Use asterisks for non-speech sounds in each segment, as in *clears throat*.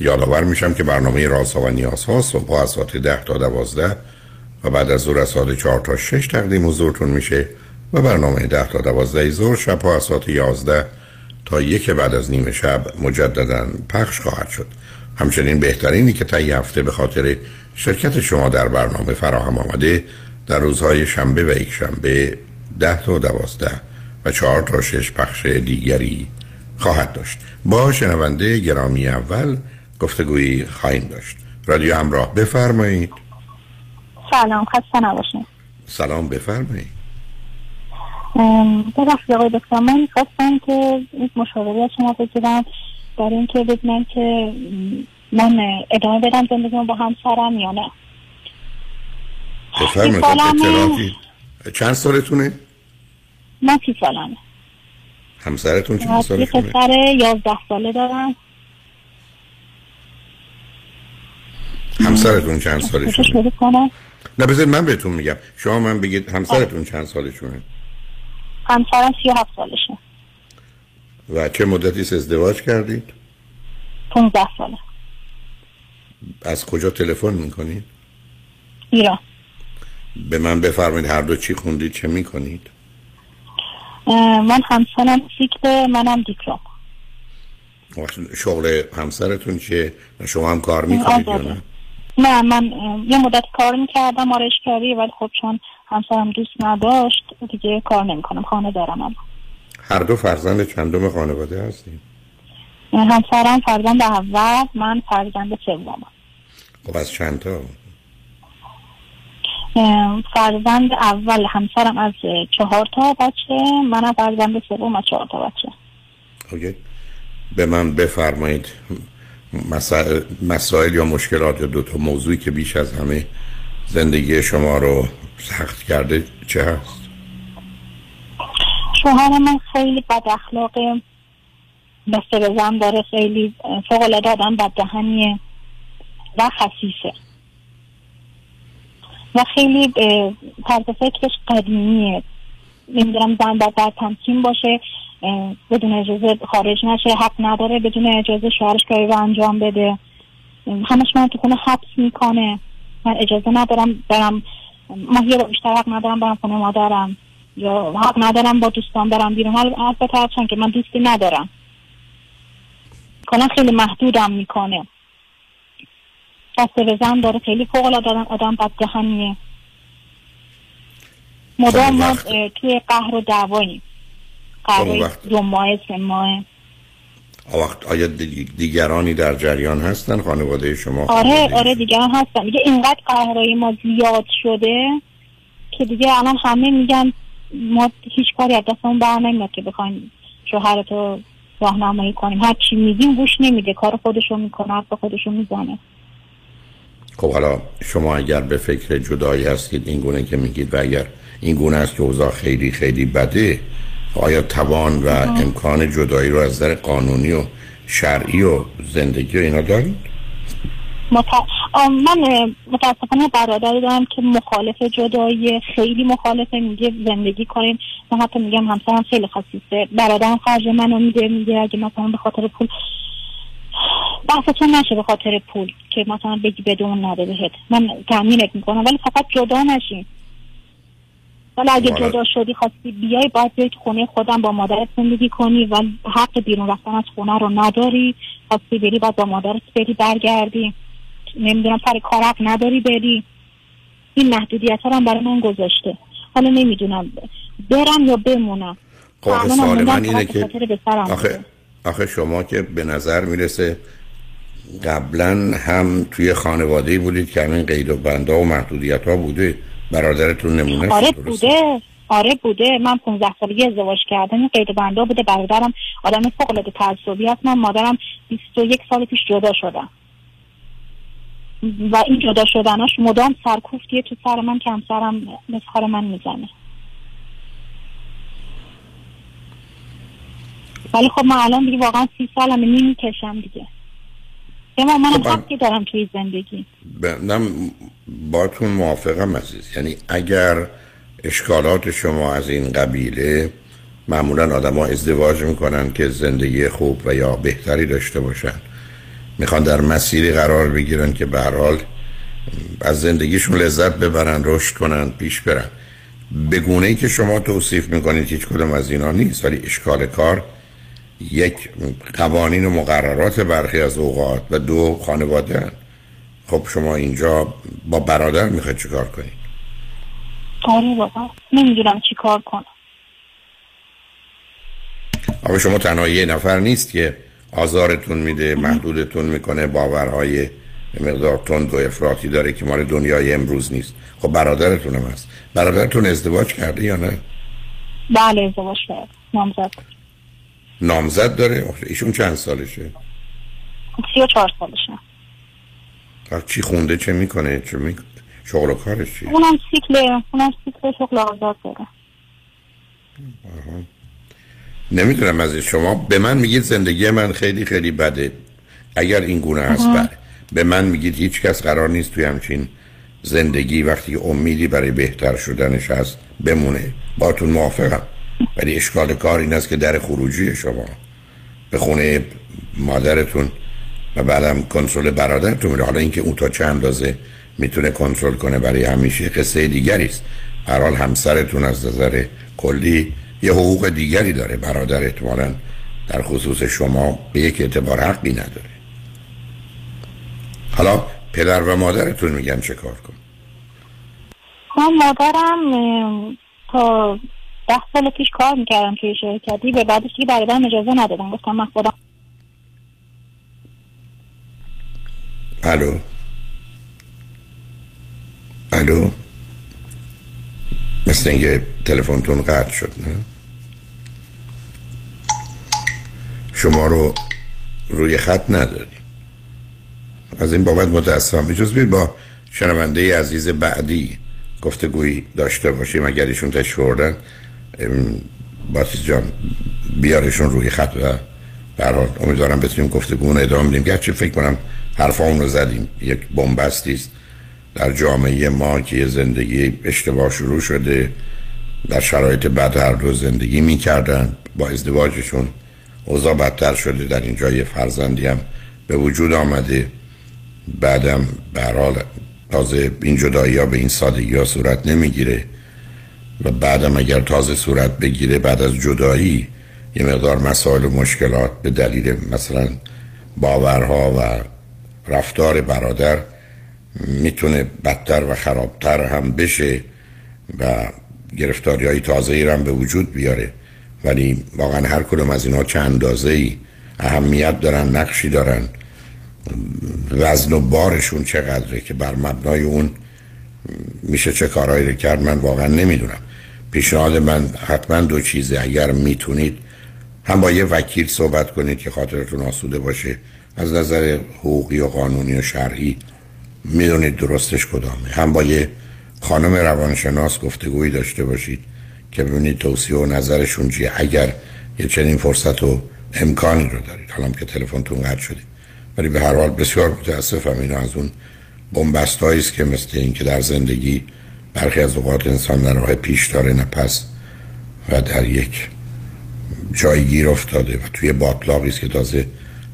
یادآور میشم که برنامه رازها و نیازها صبح از ساعت 10 تا 12 و بعد از ظهر از ساعت 4 تا 6 تقدیم حضورتون میشه و برنامه 10 تا 12 ظهر شب از ساعت 11 تا یک بعد از نیمه شب مجددا پخش خواهد شد. همچنین بهترینی که طی هفته به خاطر شرکت شما در برنامه فراهم آمده در روزهای شنبه و یک شنبه 10 تا 12 و 4 تا 6 پخش دیگری خواهد داشت. با شنونده گرامی اول گفتگویی خواهیم داشت. رادیو همراه بفرمایید. سلام خسته نباشید سلام بفرمایید. ببخشید آقای دکتر من می‌خواستم که این مشاوره از شما بگیرم در اینکه ببینم که من ادامه بدم زندگیم با همسرم یا نه. بفرمایید چند سالتونه؟ من سی سالمه. همسرتون چند سالتونه؟ یه پسر یازده ساله دارم. همسرتون چند سالشونه؟ نه بذارید من بهتون میگم شما من بگید همسرتون چند سالشونه؟ همسرم سی هفت سالشه و چه مدتی ازدواج کردید؟ 15 ساله از کجا تلفن می‌کنید؟ ایران به من بفرمایید هر دو چی خوندید چه می‌کنید؟ من همسرم سیکل منم دیپلم شغل همسرتون چه شما هم کار می‌کنید یا نه؟ نه من یه مدت کار می‌کردم آرشکاری ولی خب چون همسرم دوست نداشت دیگه کار نمی‌کنم خانه دارم هم. هر دو فرزند چندم خانواده هستیم همسرم فرزند اول من فرزند سومم خب از چند تا فرزند اول همسرم از چهار تا بچه منم فرزند سوم از چهار تا بچه اوکی. به من بفرمایید مسائل, یا مشکلات یا دو تا موضوعی که بیش از همه زندگی شما رو سخت کرده چه هست؟ شوهر من خیلی بد اخلاقه. بسته بزن داره خیلی فوق العاده آدم بددهنیه و خسیسه و خیلی طرز فکرش قدیمیه. نمی‌دونم زن باید در تمکین باشه. بدون اجازه خارج نشه حق نداره بدون اجازه شوهرش کاری رو انجام بده. همش من تو خونه حبس می‌کنه. من اجازه ندارم برم ماهی رو بیشتر حق ندارم برم خونه مادرم. یا حق ندارم با دوستان برم بیرون. البته هرچند که من دوستی ندارم. کلا خیلی محدودم می‌کنه. دسته به زن داره خیلی فوق العاده آدم بددهنیه مدام ما توی قهر و دعواییم. قهر دو ماه سه ماه. وقت آیا دیگرانی در جریان هستن؟ خانواده شما آره آره دیگران هستن. دیگه اینقدر قهرهای ما زیاد شده که دیگه الان همه میگن ما هیچ کاری از دستمون بر نمیاد که بخوایم شوهرتو راهنمایی کنیم. هر چی میگیم گوش نمیده. کار خودشو می‌کنه حرف خودشو می‌زنه. خب حالا شما اگر به فکر جدایی هستید این گونه که میگید و اگر این گونه است که اوضاع خیلی خیلی بده آیا توان و امکان جدایی رو از نظر قانونی و شرعی و زندگی و اینا دارید؟ من متاسفانه برادری دارم که مخالف جدایی خیلی مخالفه میگه زندگی کنیم من حتی میگم همسرم خیلی خصیصه. برادرم خرج منو میده میگه اگه مثلا به خاطر پول بحثتون نشه به خاطر پول که مثلا بگی بدون نده بهت. من تامینت می‌کنم ولی فقط جدا نشین. ولی اگه جدا شدی خواستی بیای باید بیای خونه خودم با مادرت زندگی کنی و حق بیرون رفتن از خونه رو نداری. خواستی بری باید با مادرت بری برگردی. نمی‌دونم سر کار حق نداری بری. این محدودیت ها هم برای من گذاشته. حالا نمی‌دونم برم یا بمونم. خب سوال من اینه که آخه, آخه شما که به نظر می‌رسه قبلا هم توی خانواده بودید که همین قید و بنده و محدودیت ها بوده. برادرتون نمونه آره بوده. آره بوده. من 15 سالگی ازدواج کردم. این قید بنده بوده. برادرم آدم فوق العاده تعصبی هست من مادرم 21 سال پیش جدا شدم. و این جدا شدناش مدام سرکوفتیه تو سر من کم سرم مسخار من می‌زنه. ولی خب من الان دیگه واقعا سی سالم نمی‌کشم دیگه. اما خب حقی دارم توی زندگی. من باتون موافقم عزیز. یعنی اگر اشکالات شما از این قبیله معمولا آدم ها ازدواج می‌کنن که زندگی خوب و یا بهتری داشته باشن می‌خوان در مسیری قرار بگیرن که به حال از زندگیشون لذت ببرن رشد کنن پیش برن. به گونه ای که شما توصیف می‌کنید هیچ کدوم از اینا نیست ولی اشکال کار یک قوانین و مقررات برخی از اوقات و دو خانواده هن. خب شما اینجا با برادر می‌خواید چیکار کنید؟ آره بابا نمی‌دونم چی کار کنم. اما شما تنها یه نفر نیست که آزارتون میده محدودتون می‌کنه باورهای مقدار تند و افراطی داره که مال دنیای امروز نیست. خب برادرتون هم هست. برادرتون ازدواج کرده یا نه؟ بله ازدواج کرده. نامزد. نامزد داره؟ ایشون چند سالشه؟ سی و چهار سالشه. چی خونده چه می‌کنه؟ چه می... شغل و کارش چیه؟ اونم سیکل اونم سیکل شغل آزاد داره. نمی‌دونم از شما. به من میگید زندگی من خیلی خیلی بده. اگر این گونه هست بله. به من میگید هیچ کس قرار نیست توی همچین زندگی وقتی امیدی برای بهتر شدنش هست بمونه. باتون موافقم. ولی اشکال کار این است که در خروجی شما به خونه مادرتون و بعدم کنترل برادرتون میره. حالا اینکه اون تا چند اندازه می‌تونه کنترل کنه برای همیشه قصه دیگری است. هر حال همسرتون از نظر کلی یه حقوق دیگری داره. برادر احتمالا در خصوص شما به یک اعتبار حقی نداره. حالا پدر و مادرتون میگن چه کار کن من مادرم تا ده سال پیش کار می‌کردم توی شرکتی به بعدش دیگه برادرم اجازه ندادم گفتم من خودم الو؟ الو؟ مثل اینکه تلفنتون قطع شد نه؟ شما رو روی خط نداریم. از این بابت متاسفم. بجز بید با شنونده عزیز بعدی گفتگویی داشته باشیم اگر ایشون تشریف باسیز جان بیارشون روی خط و برحال امیدوارم بتونیم گفتگو ادامه بدیم. گرچه فکر کنم حرفا رو زدیم. یک بومبستی است. در جامعه ما که زندگی اشتباه شروع شده در شرایط بد هر دو زندگی می‌کردن. با ازدواجشون اوضاع بدتر شده. در اینجا یه فرزندی هم به وجود آمده. بعدم برحال تازه این جدایی ها به این سادگی ها صورت نمی‌گیره. و بعدم اگر تازه صورت بگیره بعد از جدایی یه مقدار مسائل و مشکلات به دلیل مثلا باورها و رفتار برادر می‌تونه بدتر و خرابتر هم بشه و گرفتاری های تازه ای هم به وجود بیاره. ولی واقعا هر کدوم از اینها چند اندازه ای اهمیت دارن نقشی دارن وزن و بارشون چقدره که بر مبنای اون میشه چه کارهایی رو کرد من واقعا نمی‌دونم. پیشنهاد من حتما دو چیزه. اگر می‌تونید هم با یه وکیل صحبت کنید که خاطرتون آسوده باشه از نظر حقوقی و قانونی و شرعی می‌دونید درستش کدامه. هم با یه خانم روانشناس گفتگویی داشته باشید که ببینید توصیه و نظرشون چیه. اگر یه چنین فرصت و امکانی رو دارید. حالا که تلفنتون قطع شده. ولی به هر حال بسیار متاسفم اینا از اون بنبست است که مثل این که در زندگی برخی از اوقات انسان در راه پیش داره نپس و در یک جایی گیر افتاده و توی باطلاقی است که تازه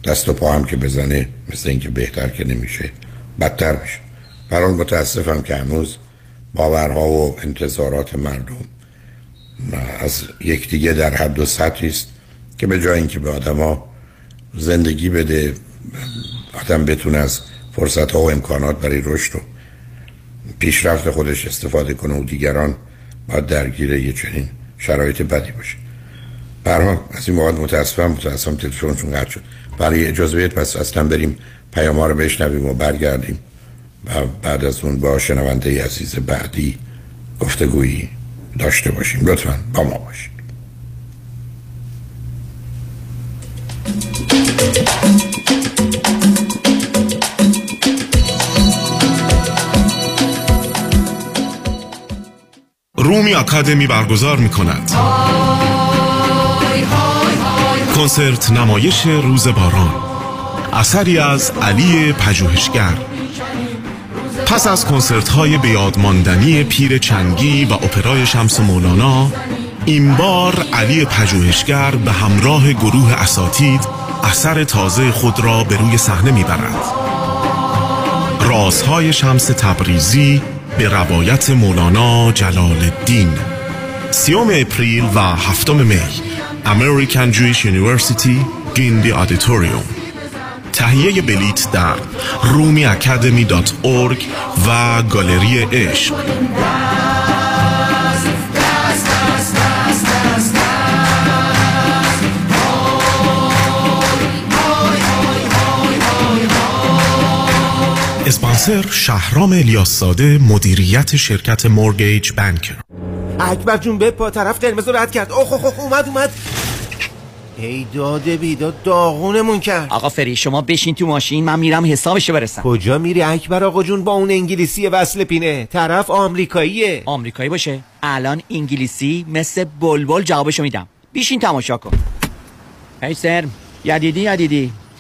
دست و پا هم که بزنه مثل اینکه بهتر که نمیشه بدتر میشه. برحال متاسفم که هنوز باورها و انتظارات مردم از یکدیگه در حد و سطحی است که به جای اینکه به آدما زندگی بده آدم بتونه از فرصت ها و امکانات برای رشد و پیشرفت خودش استفاده کنه و دیگران باید درگیر یه چنین شرایط بدی باشه. برها از این موقع متاسفم متاسفم تلفنشون قطع شد. برای اجازه بید پس اصلا بریم پیام رو بشنویم و برگردیم. و بعد از اون با شنونده عزیز بعدی گفتگویی داشته باشیم. لطفا با ما باشید. رومی اکادمی برگزار می کند کنسرت نمایش روز باران. اثری از علی پژوهشگر. پس از کنسرت های بیادماندنی پیر چنگی و اپرای شمس مولانا این بار علی پژوهشگر به همراه گروه اساتید اثر تازه خود را به روی صحنه می‌برد. رازهای شمس تبریزی به روایت مولانا جلال الدین سیوم April و هفتم May American Jewish University Gindi Auditorium. تهیه بلیت در Rumi Academy و گالری عشق. اسپانسر شهرام الیاس مدیریت شرکت مورگیج بانک اکبر جون به پا طرف قرمز رد کرد. اوه اوه اومد اومد. ای داده بیداد داغونمون کرد. آقا فری شما بشین تو ماشین من میرم حسابشو برسم. کجا میری اکبر آقا جون؟ با اون انگلیسی وصل پینه. طرف آمریکاییه. آمریکایی باشه. الان انگلیسی مثل بلبل جوابشو میدم. بیشین تماشا کن. هی سر یدیدی یدیدی.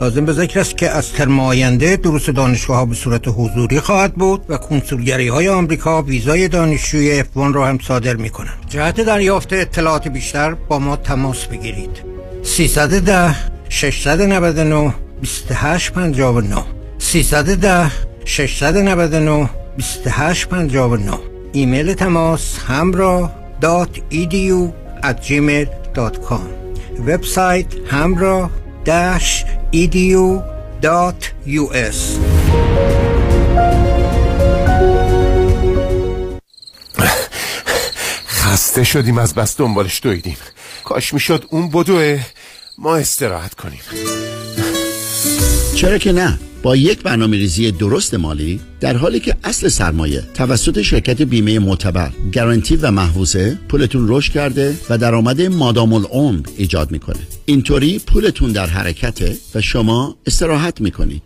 لازم به ذکر است که از ترم آینده دروس دانشگاه ها به صورت حضوری خواهد بود و کنسولگری های آمریکا ویزای دانشجوی F1 را هم صادر می کنند. جهت دریافت اطلاعات بیشتر با ما تماس بگیرید. 310 699 2859 310 699 2859 ایمیل تماس همراه دات edu at gmail.com وبسایت همراه edu.us خسته شدیم از بس دنبالش دویدیم. کاش می‌شد اون بدوه ما استراحت کنیم. چرا که نه؟ با یک برنامه ریزی درست مالی در حالی که اصل سرمایه توسط شرکت بیمه معتبر گارانتی و محفوظه پولتون رشد کرده و درآمد مادام العمر ایجاد می‌کنه. اینطوری پولتون در حرکته و شما استراحت می‌کنید.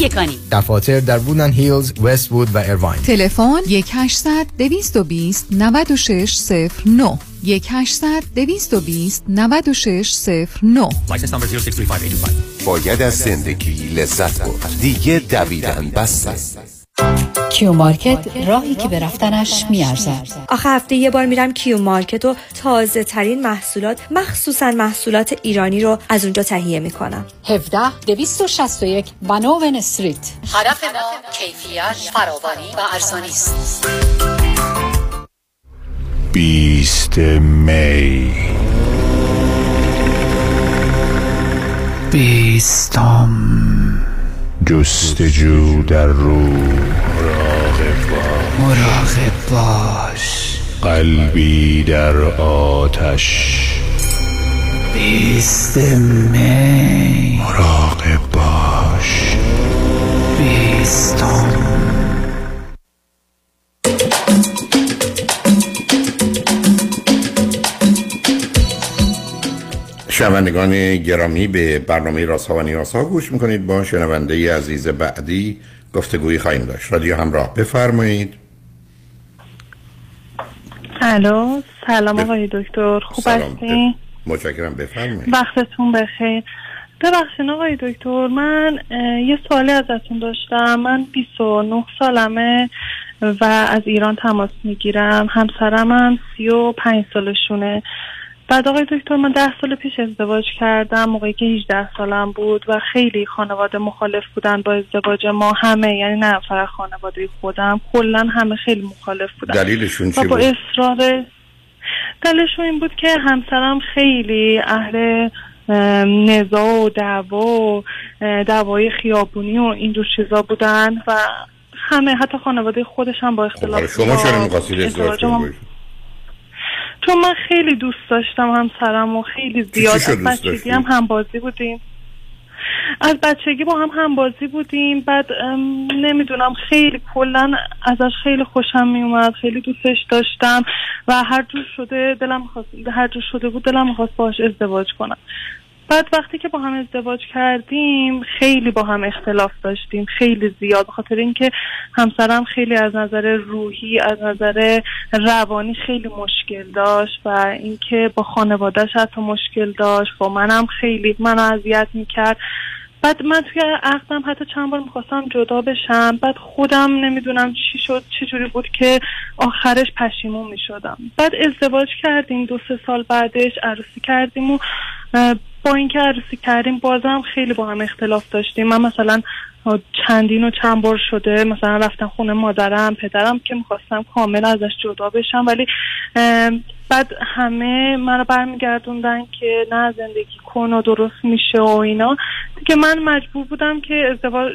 یکانی دفاتر در بودن هیلز، وست وود و ایرواین تلفن 1800 220 9609 1800 220 9609 باید از زندگی لذت برد. دیگه دویدن بس است. Q Market راهی که به رفتنش میارزد. آخه هفته یه بار میرم Q Market و تازه ترین محصولات مخصوصا محصولات ایرانی رو از اونجا تهیه می‌کنم. 17 261 Vanowen Street. هدف ما کیفیت فراوانی و ارزانی است. بیست می. بیستم. جستجو در روح مراقب باش. قلبی در آتش. بیست می. مراقب باش. بیستم. شنوندگان گرامی به برنامه راست و نیاز ها گوش می‌کنید. با شنونده عزیز بعدی گفتگویی خواهیم داشت. رادیو همراه بفرمایید. الو سلام آقای دکتر. خوب هستی؟ متشکرم. بفرمایید. وقتتون بخیر. ببخشید آقای دکتر من یه سوالی ازتون داشتم. من 29 سالمه و از ایران تماس می‌گیرم. همسرم هم 35 سالشونه. بعد آقای دکتر من ده سال پیش ازدواج کردم موقعی که 18 سالم بود و خیلی خانواده مخالف بودن با ازدواج ما همه یعنی نه فقط خانواده خودم کلا همه خیلی مخالف بودن دلیلشون چی با بود؟ اصرار دلیلشون این بود که همسرم خیلی اهل نزاع و دعوا و دعوای خیابونی و اینجور چیزا بودن و همه حتی خانواده خودش هم با اختلاف شما چرا می‌خواستید ازدواج کنید؟ چون من خیلی دوست داشتم همسرم و خیلی زیاد از بچگی؟ هم همبازی بودیم. از بچگی با هم همبازی بودیم. بعد نمی‌دونم خیلی کلا ازش خیلی خوشم میومد خیلی دوستش داشتم و هر جور شده دلم خواست هر جور شده بود دلم می‌خواست باهاش ازدواج کنم. بعد وقتی که با هم ازدواج کردیم خیلی با هم اختلاف داشتیم خیلی زیاد به خاطر اینکه همسرم خیلی از نظر روحی از نظر روانی خیلی مشکل داشت و اینکه با خانوادهش حتی مشکل داشت با منم خیلی منو اذیت می‌کرد. بعد من توی عقدم حتی چند بار می‌خواستم جدا بشم بعد خودم نمی‌دونم چی شد چه جوری بود که آخرش پشیمون می‌شدم. بعد ازدواج کردیم دو سه سال بعدش عروسی کردیم و با اینکه عروسی کردیم بازم خیلی با هم اختلاف داشتیم. من مثلا چندین و چند بار شده مثلا رفتم خونه مادرم پدرم که می‌خواستم کامل ازش جدا بشم ولی بعد همه منو برمیگردوندن که نه زندگی کن و درست میشه و اینا. دیگه من مجبور بودم که ازدواج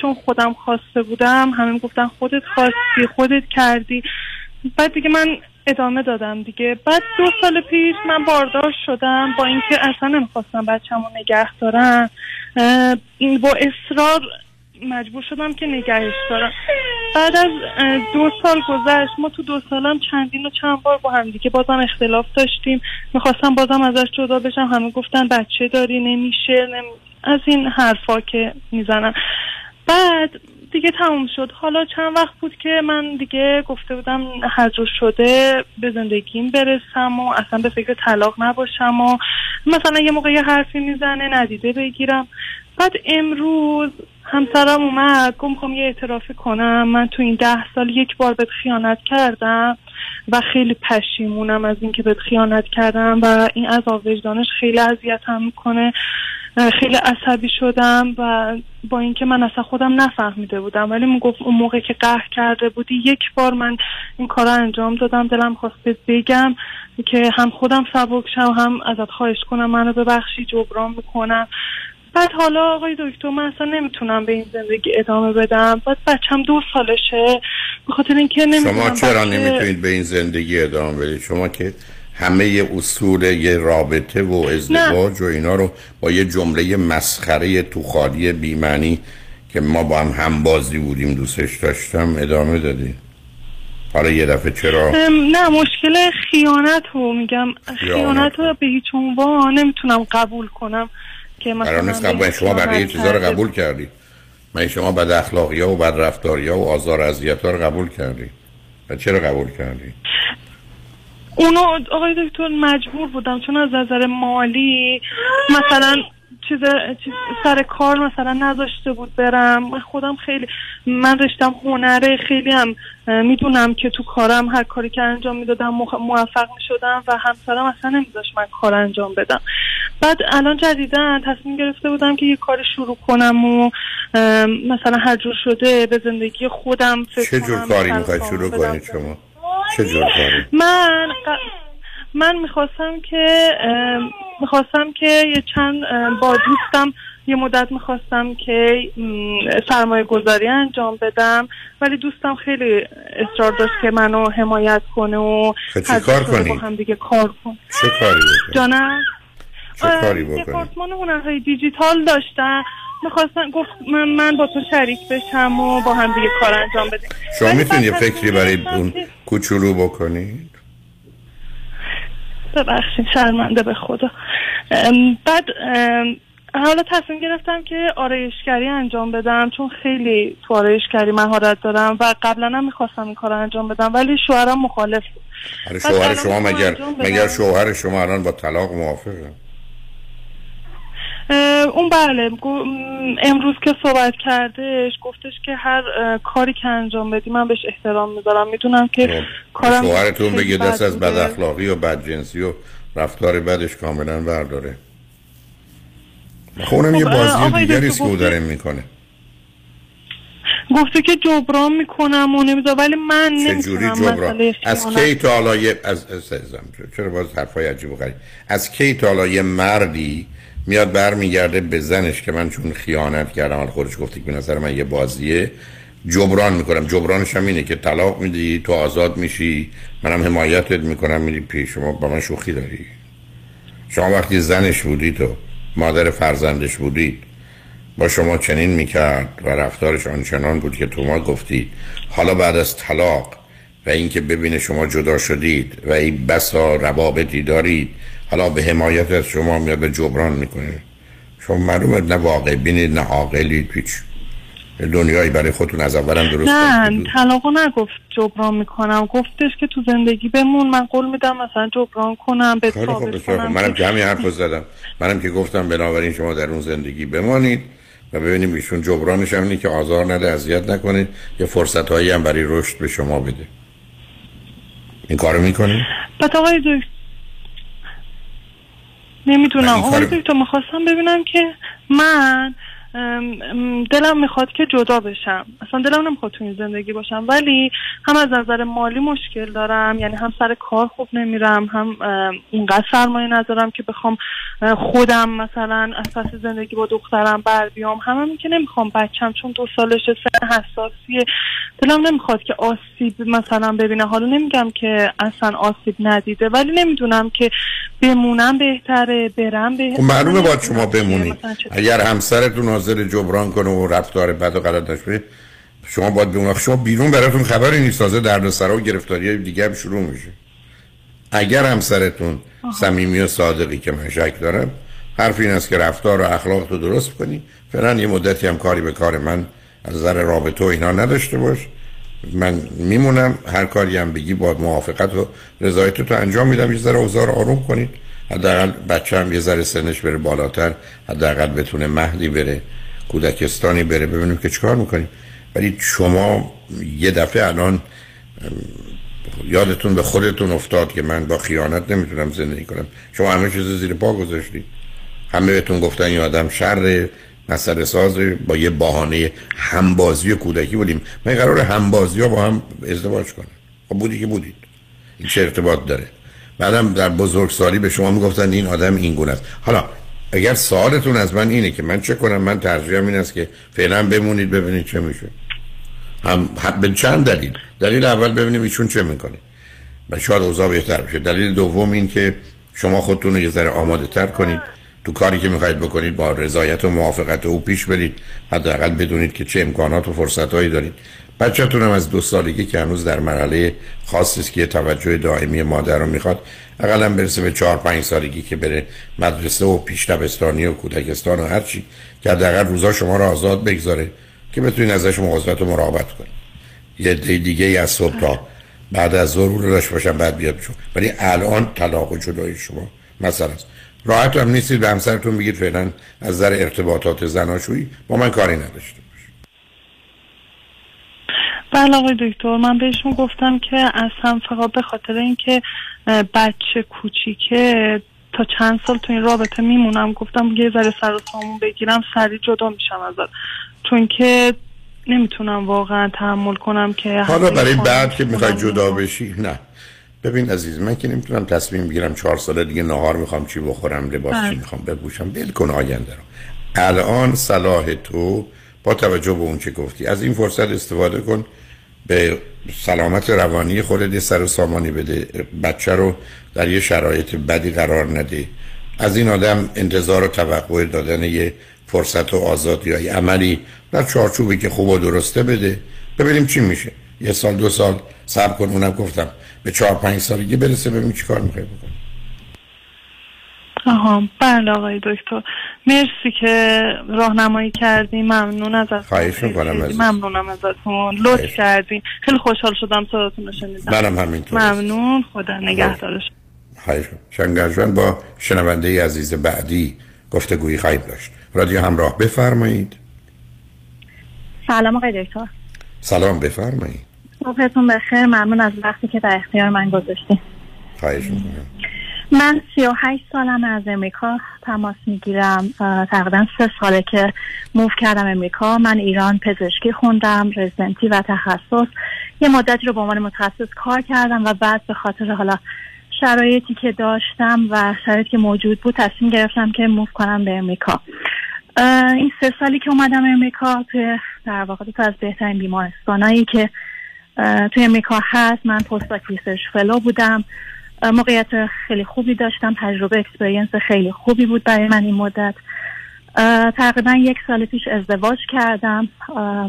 چون خودم خواسته بودم همه می‌گفتن خودت خواستی خودت کردی. بعد دیگه من ادامه دادم دیگه. بعد دو سال پیش من باردار شدم با اینکه اصلا نمی‌خواستم بچه‌مو نگه دارم. با اصرار مجبور شدم که نگهش دارم. بعد از دو سال گذشت ما تو دو سالم چندین و چند بار با هم دیگه بازم اختلاف داشتیم. می‌خواستم بازم ازش جدا بشم. همه گفتن بچه داری نمیشه نمی... از این حرفا که می‌زنن بعد دیگه تموم شد. حالا چند وقت بود که من دیگه گفته بودم هر جور شده به زندگیم برسم و اصلا به فکر طلاق نباشم و مثلا یه موقع یه حرفی می‌زنه ندیده بگیرم. بعد امروز همسرم اومد گفت می‌خوام یه اعترافی کنم. من تو این ده سال یک بار بهت خیانت کردم و خیلی پشیمونم از اینکه بهت خیانت کردم و این عذاب وجدانش خیلی اذیتم می‌کنه. خیلی عصبی شدم و با اینکه من اصلا خودم نفهمیده بودم ولی می‌گفت اون موقع که قهر کرده بودی یک بار من این کار رو انجام دادم دلم خواست بگم که هم خودم سبک شم هم ازت خواهش کنم منو ببخشی جبران می‌کنم. بعد حالا آقای دکتر من اصلا نمی‌تونم به این زندگی ادامه بدم. بعد بچم دو سالشه به خاطر اینکه نمی‌تونم شما چرا نمی‌تونید به این زندگی ادامه بدید؟ شما که همه اصول یه رابطه و ازدواج و اینا رو با یه جمله مسخره تو خالی بیمعنی که ما با هم همبازی بودیم دوستش داشتم ادامه دادید حالا یه دفعه چرا؟ نه مشکل خیانت رو میگم. خیانت. رو به هیچ عنوان نمی‌تونم قبول کنم که مثلا قبول شما بقیه چیزا رو. قبول کردید. من شما بد اخلاقی ها و بد رفتاری ها و آزار اذیت ها رو قبول کردید. و چرا قبول کردید؟ اونو آقای دکتر مجبور بودم چون از نظر مالی مثلا چیز چیز- سر کار مثلا نذاشته بود برم. من خودم خیلی من رشتم هنره خیلی هم می‌دونم که تو کارم هر کاری که انجام می‌دادم موفق می‌شدم و همسرم اصلا نمیذاشت من کار انجام بدم. بعد الان جدیدا تصمیم گرفته بودم که یه کاری شروع کنم و مثلا هر جور شده به زندگی خودم فکر چه جور کاری می‌خواید کار شروع. کنید شما؟ چه من من می‌خواستم که می‌خواستم که یه چند با دوستم یه مدت می‌خواستم که سرمایه گذاری انجام بدم ولی دوستم خیلی اصرار داشت که منو حمایت کنه و خب کار کنی؟ با هم دیگه کار کن. چه کاری بکنید جانم؟ چه کاری دپارتمان هنرهای دیجیتال داشتن می‌خواستن گفت من, من با تو شریک بشم و با هم دیگه کار انجام بدیم. شما می‌تونید یه فکری برای اون کوچولو بکنید ببخشید شرمنده به خدا. ام، بعد ام، حالا تصمیم گرفتم که آرایشگری انجام بدم چون خیلی تو آرایشگری مهارت دارم و قبلا هم می‌خواستم این کار انجام بدم ولی شوهرم مخالف آره شوهر شما مگر. مگر شوهر شما الان با طلاق موافقه؟ اون بله امروز که صحبت کردش گفتش که هر کاری که انجام بدی من بهش احترام می‌ذارم. می‌دونم که کارم شوهرتون بگه دست از بد. اخلاقی و بد جنسی و رفتار بدش کاملا برداره. خب اونم یه خب، بازی دیگری است که او داره می‌کنه. گفته که جبران می‌کنم و نمی‌ذارم ولی من نمی‌تونم جبران؟ از کی تا حالا یه- از از- عزیزم، چرا باز حرفای عجیب و غریب. از کی تا حالا یه مردی میاد برمیگرده به زنش که من چون خیانت کردم خودش گفتی که به نظر من یه بازیه. جبران می‌کنم. جبرانش هم اینه که طلاق میدی تو آزاد میشی. منم حمایتت می‌کنم. میری پیش شما. با من شوخی داری. شما وقتی زنش بودی تو مادر فرزندش بودید با شما چنین می‌کرد و رفتارش آنچنان بود که تو ما گفتید حالا بعد از طلاق و اینکه ببینه شما جدا شدید و این بسا روابطی دارید حالا به حمایت از شما میاد به جبران می‌کنه. شما معلومه نه واقع بینید نه عاقلید هیچ. دنیایی برای خودتون از اولم درست نه طلاقو نگفت جبران می‌کنم. گفتش که تو زندگی بمون. من قول میدم مثلا جبران کنم به. کنم منم که- همین حرف زدم. منم که گفتم بنابراین شما در اون زندگی بمانید و ببینیم ایشون جبرانش هم اینه که آزار نده اذیت نکنید یه فرصت هایی هم برای رشد به شما بده. این کارو می‌کنید بعد آقای دکتر نمی‌دونم. کارو- دکتر می‌خواستم ببینم که من دلم می‌خواد که جدا بشم. اصلا دلم نمی‌خواد تو این زندگی باشم. ولی هم از نظر مالی مشکل دارم. یعنی هم سر کار خوب نمیرم هم اینقدر سرمایه ندارم که بخوام خودم مثلا از پس زندگی با دخترم بر بیام. هم همین که نمی‌خوام بچم چون دو سالش سن حساسیه دلم نمی‌خواد که آسیب مثلا ببینه. حالا نمیگم که اصلا آسیب ندیده ولی نمی‌دونم که بمونم بهتره برم به خب معلومه باید شما چه- اگر همسرتون حاضر جبران کنه و رفتار بد و غلط نشه شما باید بمونید شما بیرون براتون خبری نیست. تازه دردسرا و گرفتاری دیگه هم شروع میشه. اگر همسرتون صمیمی و صادقی که من شک دارم حرف این است که رفتار و اخلاق تو درست کنی. فعلا یه مدتی هم کاری به کار من از نظر رابطه و اینا نداشته باش. من میمونم. هر کاری هم بگی با موافقت و رضایت تو انجام میدم. یه ذره اوضاع رو آروم کنید. حداقل بچه هم یه ذره سنش بره بالاتر حداقل بتونه مهدی بره کودکستانی بره ببینیم که چیکار می‌کنیم. ولی شما یه دفعه الان یادتون به خودتون افتاد که من با خیانت نمی‌تونم زندگی کنم. شما همه چیز زیر پا گذاشتید همه بهتون گفتن این آدم شر مسئله ساز با یه بهانه همبازی کودکی بودیم. من قرار همبازی ها با هم ازدواج کنم خب بودی که بودید. این چه ارتباط داره؟ بعدم در بزرگسالی به شما می‌گفتن این آدم این گونه است. حالا اگر سوالتون از من اینه که من چه کنم من ترجیحم این است که فعلا بمونید ببینید چه میشه. هم به چند دلیل؟ دلیل اول ببینیم ایشون چه می‌کنه. و شاید اوضاع بهتر بشه. دلیل دوم این که شما خودتون رو یه ذره آماده تر کنید. تو کاری که می‌خواید بکنید با رضایت و موافقت او پیش برید. حداقل بدونید که چه امکانات و فرصت هایی دارید. بچه‌تون هم از دو سالگی که هنوز در مرحله خاصی است که توجه دائمی مادر رو می‌خواد اقلا برسه به چهار پنج سالگی که بره مدرسه و پیش دبستانی و کودکستان و هر چی که حداقل روزا شما رو آزاد بگذاره که بتونید ازش مواظبت و مراقبت کنید یه عده دیگه ای از صبح تا بعد از ظهر رو داشته باشم بعد بیاد شما. ولی الان طلاق و جدای شما مثلا راحت هم نیستید به همسرتون بگید فعلا از نظر ارتباطات زناشویی با من کاری نداشته بله آقای دکتر من بهشون گفتم که اصلا فقط به خاطر اینکه بچه کوچیکه تا چند سال تو این رابطه میمونم گفتم یه ذره سر و سامون بگیرم سریع جدا میشم ازت. چون که نمی‌تونم واقعا تحمل کنم که حالا برای بعد که می‌خوای جدا بشی نه. ببین عزیز من که نمی‌تونم تصمیم بگیرم چهار ساله دیگه نهار می‌خوام چی بخورم لباس بله. چی می‌خوام بپوشم ول کن آینده رو. الان صلاح تو با توجه به اون چه گفتی. از این فرصت استفاده کن به سلامت روانی خودت سر و سامانی بده. بچه رو در یه شرایط بدی قرار نده. از این آدم انتظار و توقع دادن یه فرصت و آزاد یا یه عملی در چارچوبی که خوب و درسته بده. ببینیم چی میشه. یه سال دو سال صبر کن. اونم گفتم به چهار پنج سالگی برسه ببینیم چی کار می‌خوای بکن آها. بله آقای دکتر. مرسی که راهنمایی کردی ممنون ازتون. خواهش می‌کنم عزیز. ممنونم ازتون. لطف کردین. خیلی خوشحال شدم صداتون رو شنیدم. منم همینطور. ممنون. خدا نگهدارش. خواهش شنگرجان با شنونده عزیز بعدی گفتگویی خواهیم داشت. رادیو همراه بفرمایید. سلام آقای دکتر. سلام بفرمایید. صبحتون بخیر. ممنون از وقتی که در اختیار من گذاشتید خواهش می‌کنم. من 38 سالم از امریکا تماس می‌گیرم. تقریبا سه ساله که موف کردم امریکا. من ایران پزشکی خوندم رزیدنتی و تخصص. یه مدتی رو به عنوان متخصص کار کردم و بعد به خاطر حالا شرایطی که داشتم و شرایطی که موجود بود تصمیم گرفتم که موف کنم به امریکا. این سه سالی که اومدم امریکا توی در واقع تو از بهترین بیمارستانایی که توی امریکا هست. من post research fellow بودم. موقعیت خیلی خوبی داشتم تجربه experience خیلی خوبی بود برای من این مدت تقریبا یک سال پیش ازدواج کردم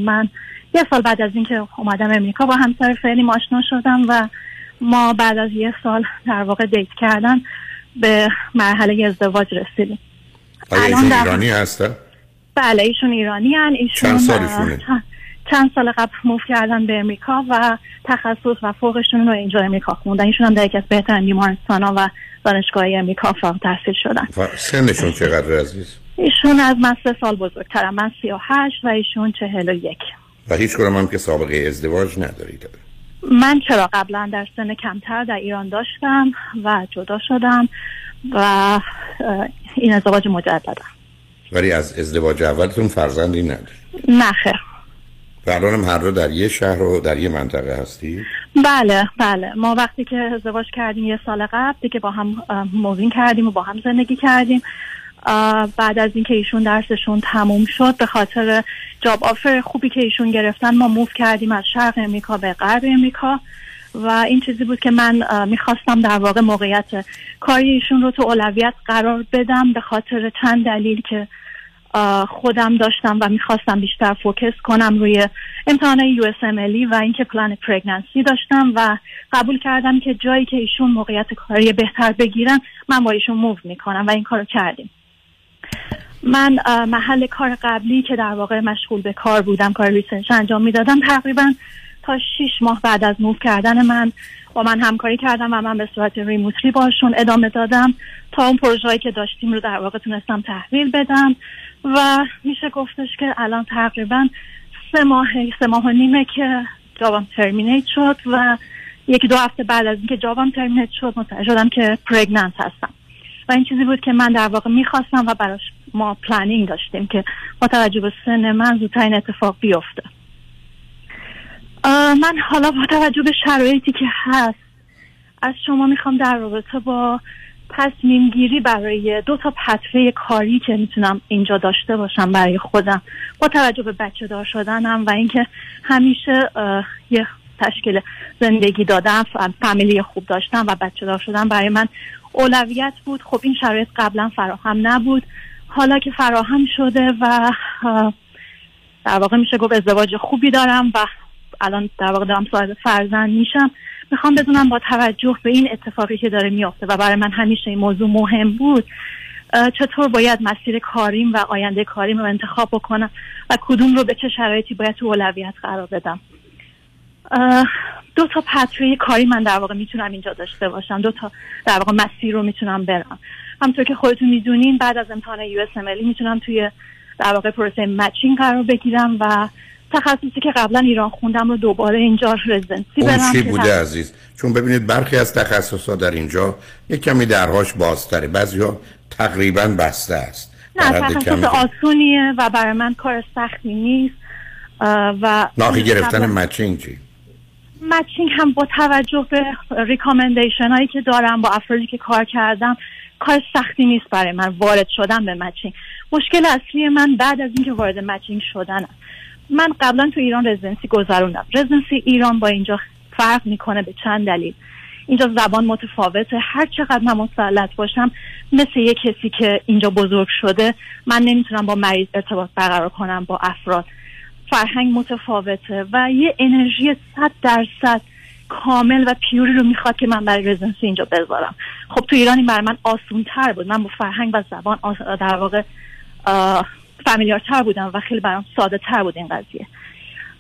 من یه سال بعد از اینکه اومدم امریکا با همسر فعلی آشنا شدم و ما بعد از یه سال در واقع date کردن به مرحله ازدواج رسیدیم آیا الان ایشون ایرانی هستن؟ بله ایشون ایرانی هن. ایشون چند سالشونه؟ چند- سال قبل موف کردن به امریکا و تخصص و فوقشون رو اینجا امریکا خوندن. ایشون هم در یکی از بهترین بیمارستان ها و دانشگاه امریکا فارغ تحصیل شدن. و سنشون چقدر عزیز؟ ایشون از من سه سال بزرگترم من سی و هشت و ایشون چهل و یک. و هیچ کنم هم که سابقه ازدواج ندارید من چرا؟ قبلا در سن کمتر در ایران داشتم و جدا شدم و این ازدواج مجددم ولی از ازدواج اولتون فرزندی ندارید نه خیر. و الان هر دو در یه شهر و در یه منطقه هستی؟ بله بله. ما وقتی که ازدواج کردیم یه سال قبل دیگه با هم اه، مووین کردیم و با هم زندگی کردیم. بعد از اینکه ایشون درسشون تموم شد به خاطر job offer خوبی که ایشون گرفتن ما move کردیم از شرق امریکا به غرب امریکا. و این چیزی بود که من می‌خواستم در واقع موقعیت کاری ایشون رو تو اولویت قرار بدم به خاطر چند دلیل که خودم داشتم و می‌خواستم بیشتر focus کنم روی امتحان US و اینکه plan pregnancy داشتم و قبول کردم که جایی که ایشون موقعیت کاری بهتر بگیرن من با ایشون move می‌کنم و این کارو کردیم. من محل کار قبلی که در واقع مشغول به کار بودم کار research انجام می‌دادم تقریبا تا شیش ماه بعد از move کردن من با من همکاری کردم و من به صورت remotely باشون ادامه دادم. تا اون پروژه‌ای که داشتیم رو در واقع تونستم تحویل بدم. و میشه گفتش که الان تقریبا سه ماه سه ماه و نیمه که job م terminate شد و یکی دو هفته بعد از اینکه job م terminate شد متوجه شدم که pregnant هستم. و این چیزی بود که من در واقع می‌خواستم و براش ما پلانینگ داشتیم که با توجه به سن من زودتر این اتفاق بیفته. من حالا با توجه به شرایطی که هست از شما می‌خوام در رابطه با تصمیم گیری برای دو تا پتوه کاری که می‌تونم اینجا داشته باشم برای خودم. با توجه به بچه دار شدنم و اینکه همیشه یه تشکیل زندگی دادم فامیلی خوب داشتم و بچه دار شدن برای من اولویت بود. خب این شرایط قبلا فراهم نبود. حالا که فراهم شده و در واقع میشه گفت ازدواج خوبی دارم و الان در واقع دارم صاحب فرزند میشم. می‌خوام بدونم با توجه به این اتفاقی که داره میافته و برای من همیشه این موضوع مهم بود چطور باید مسیر کاریم و آینده کاریم رو انتخاب بکنم و کدوم رو به چه شرایطی باید تو اولویت قرار بدم؟ دو تا پتوی کاری من در واقع می‌تونم اینجا داشته باشم. دو تا در واقع مسیر رو می‌تونم برم. همطور که خودتون می‌دونین بعد از امتحان اس می‌تونم توی در واقع پروسه مچینگ قرار بگیرم و تخصصی که قبلا ایران خوندم رو دوباره اینجا رزیدنسی اون برم چی بوده تق- عزیز؟ چون ببینید برخی از تخصصات در اینجا یک کمی درهاش بازتره. بعضیا تقریبا بسته است. نه تخصص کمی. آسونیه و برای من کار سختی نیست. و ناخی گرفتن matching چی؟ matching هم با توجه به recommendation هایی که دارم با افرادی که کار کردم کار سختی نیست برای من. وارد شدن به matching. مشکل اصلی من بعد از اینکه وارد matching شدن است. من قبلا تو ایران residency گذروندم. residency ایران با اینجا فرق می‌کنه به چند دلیل. اینجا زبان متفاوته. هر چقدر من مسلط باشم مثل یه کسی که اینجا بزرگ شده من نمی‌تونم با مریض ارتباط برقرار کنم با افراد. فرهنگ متفاوته و یه انرژی صد درصد کامل و پیوری رو می‌خواد که من برای رزیدنسی اینجا بذارم. خب تو ایران این برای من آسون تر بود. من با فرهنگ و زبان در واقع فامیلیار تر بودم و خیلی برام ساده تر بود این قضیه.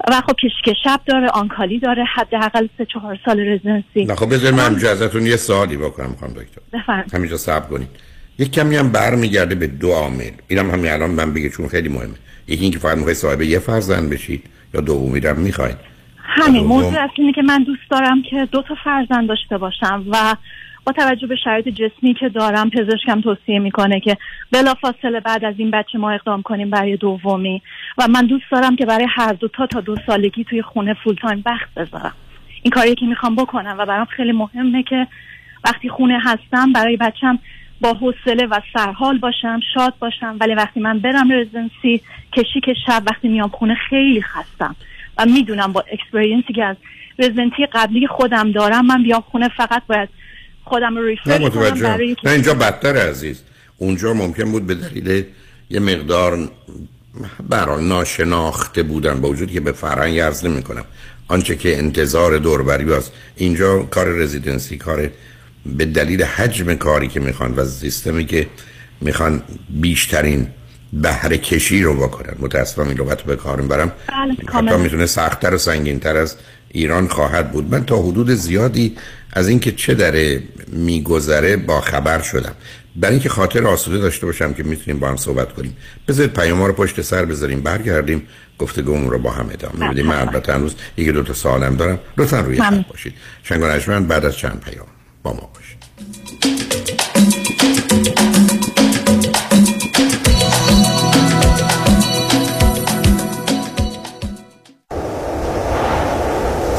و خب کشیک شب داره آنکالی داره حداقل سه چهار سال رزیدنسی. نه خب بذارید من همینجا ازتون یه سوالی بکنم خانم دکتر. بفرمایید. همینجا صبر کنید. یک کمی هم برمیگرده به دو عامل. اینم همین الان من بگه چون خیلی مهمه. یکی اینکه فقط می‌خواید صاحب یه فرزند بشید یا دومی رو می‌خواید؟ همین. موضوع اصلی اینه که من دوست دارم که دو تا فرزند داشته باشم و با توجه به شرایط جسمی که دارم پزشکم توصیه می‌کنه که بلافاصله بعد از این بچه ما اقدام کنیم برای دومی. و من دوست دارم که برای هر دو تا تا دو سالگی توی خونه فول تایم وقت بذارم. این کاریه که می‌خوام بکنم و برام خیلی مهمه که وقتی خونه هستم برای بچم با حوصله و سرحال باشم شاد باشم. ولی وقتی من برم رزیدنسی کشیک شب وقتی میام خونه خیلی خستم. و می‌دونم با اکسپریانسی که از رزیدنتی قبلی خودم دارم من بیام خونه فقط باید خودم رو ریفرش کنم برای نه اینجا بدتر عزیز اونجا ممکن بود به دلیل یه مقدار برای ناشناخته بودن با وجود که به فرهنگ عرض نمی کنم آنچه که انتظار دوربری است اینجا کار رزیدنسی کار به دلیل حجم کاری که می‌خوان و سیستمی که می‌خوان بیشترین بهره کشی رو بکنن. متاسفم این لغت رو به کار می‌برم. بله، حتی. می‌تونه سختتر و سنگینتر از ایران خواهد بود. من تا حدود زیادی از اینکه چه داره میگذره با خبر شدم. برای اینکه خاطر آسوده داشته باشم که می‌تونیم با هم صحبت کنیم. بذارید پیام رو پشت سر بذاریم. برگردیم. گفتگومون رو با هم ادامه بدیم. من البته هنوز یکی دو تا سالم دارم. لطفا روی. خط باشید. شنگ بعد از چند پیام با ما باشید.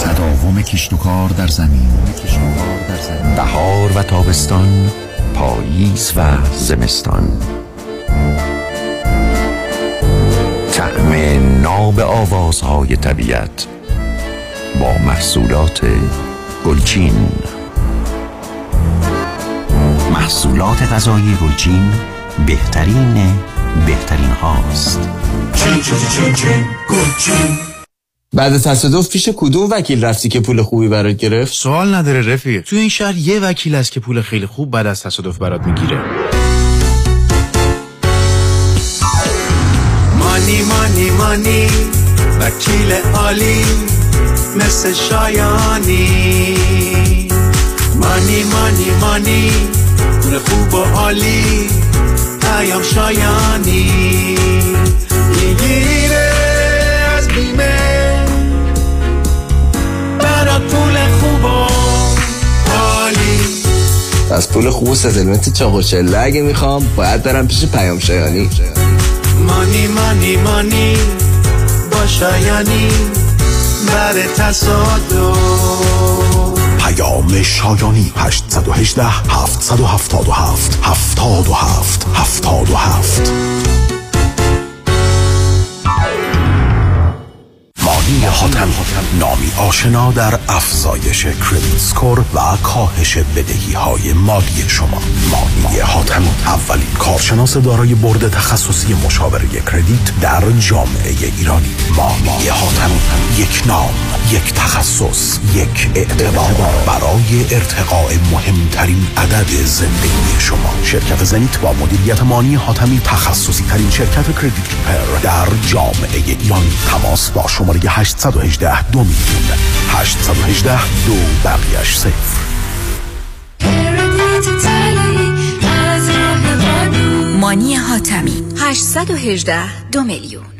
تداوم کشت و کار در زمین. بهار و تابستان پاییز و زمستان. طعم ناب آوازهای طبیعت با محصولات گلچین. محصولات غذایی گلچین بهترین بهترین هاست. چین چین چین چین گلچین. بعد تصادف پیش کدوم وکیل رفتی که پول خوبی برات گرفت؟ سوال نداره رفیق. تو این شهر یه وکیل هست که پول خیلی خوب بعد از تصادف برات می‌گیره. مانی مانی مانی وکیل عالی مثل شایانی. مانی مانی مانی پول خوب و عالی پیام شایانی. از پول خوب و ستلمنت چاق و چله اگه می‌خوام باید برم پیش پیام شایانی. مانی مانی مانی با شایانی بر تصادف. پیام شایانی 818 777 77 77 مانی حاتم. نامی آشنا در افزایش کردیت سکور و کاهش بدهی های مالی شما. مانی حاتم اولین کارشناس دارای برد تخصصی مشاوره کردیت در جامعه ایرانی. مانی حاتم یک نام یک تخصص یک اعتبار برای ارتقاء مهمترین عدد زندگی شما. شرکت زنیت با مدیریت مانی حاتمی تخصصی ترین شرکت کردیت در جامعه ایرانی تماس با شماره 818 دو میلیون. 818 دو بقیش صفر مانی حاتمی 818 دو میلیون.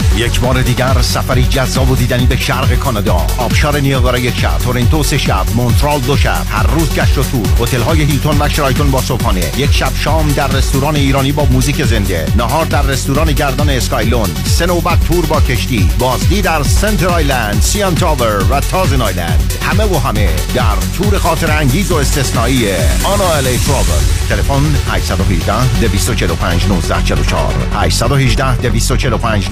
یک بار دیگر سفری جذاب و دیدنی به شرق کانادا. آبشار نیاگارا یک شب تورنتو سه شب مونترال دو شب هر روز گشت و تور. هتل های هیلتون و شرایتون با صبحانه. یک شب شام در رستوران ایرانی با موزیک زنده. نهار در رستوران گردان اسکایلون سه نوبت تور با کشتی. بازدید در سنتر آیلند سیان تاور و تازن آیلند. همه و همه در تور خاطر انگیز و استثنایی آنا الی تراول تلفن 818 245 1944 818 245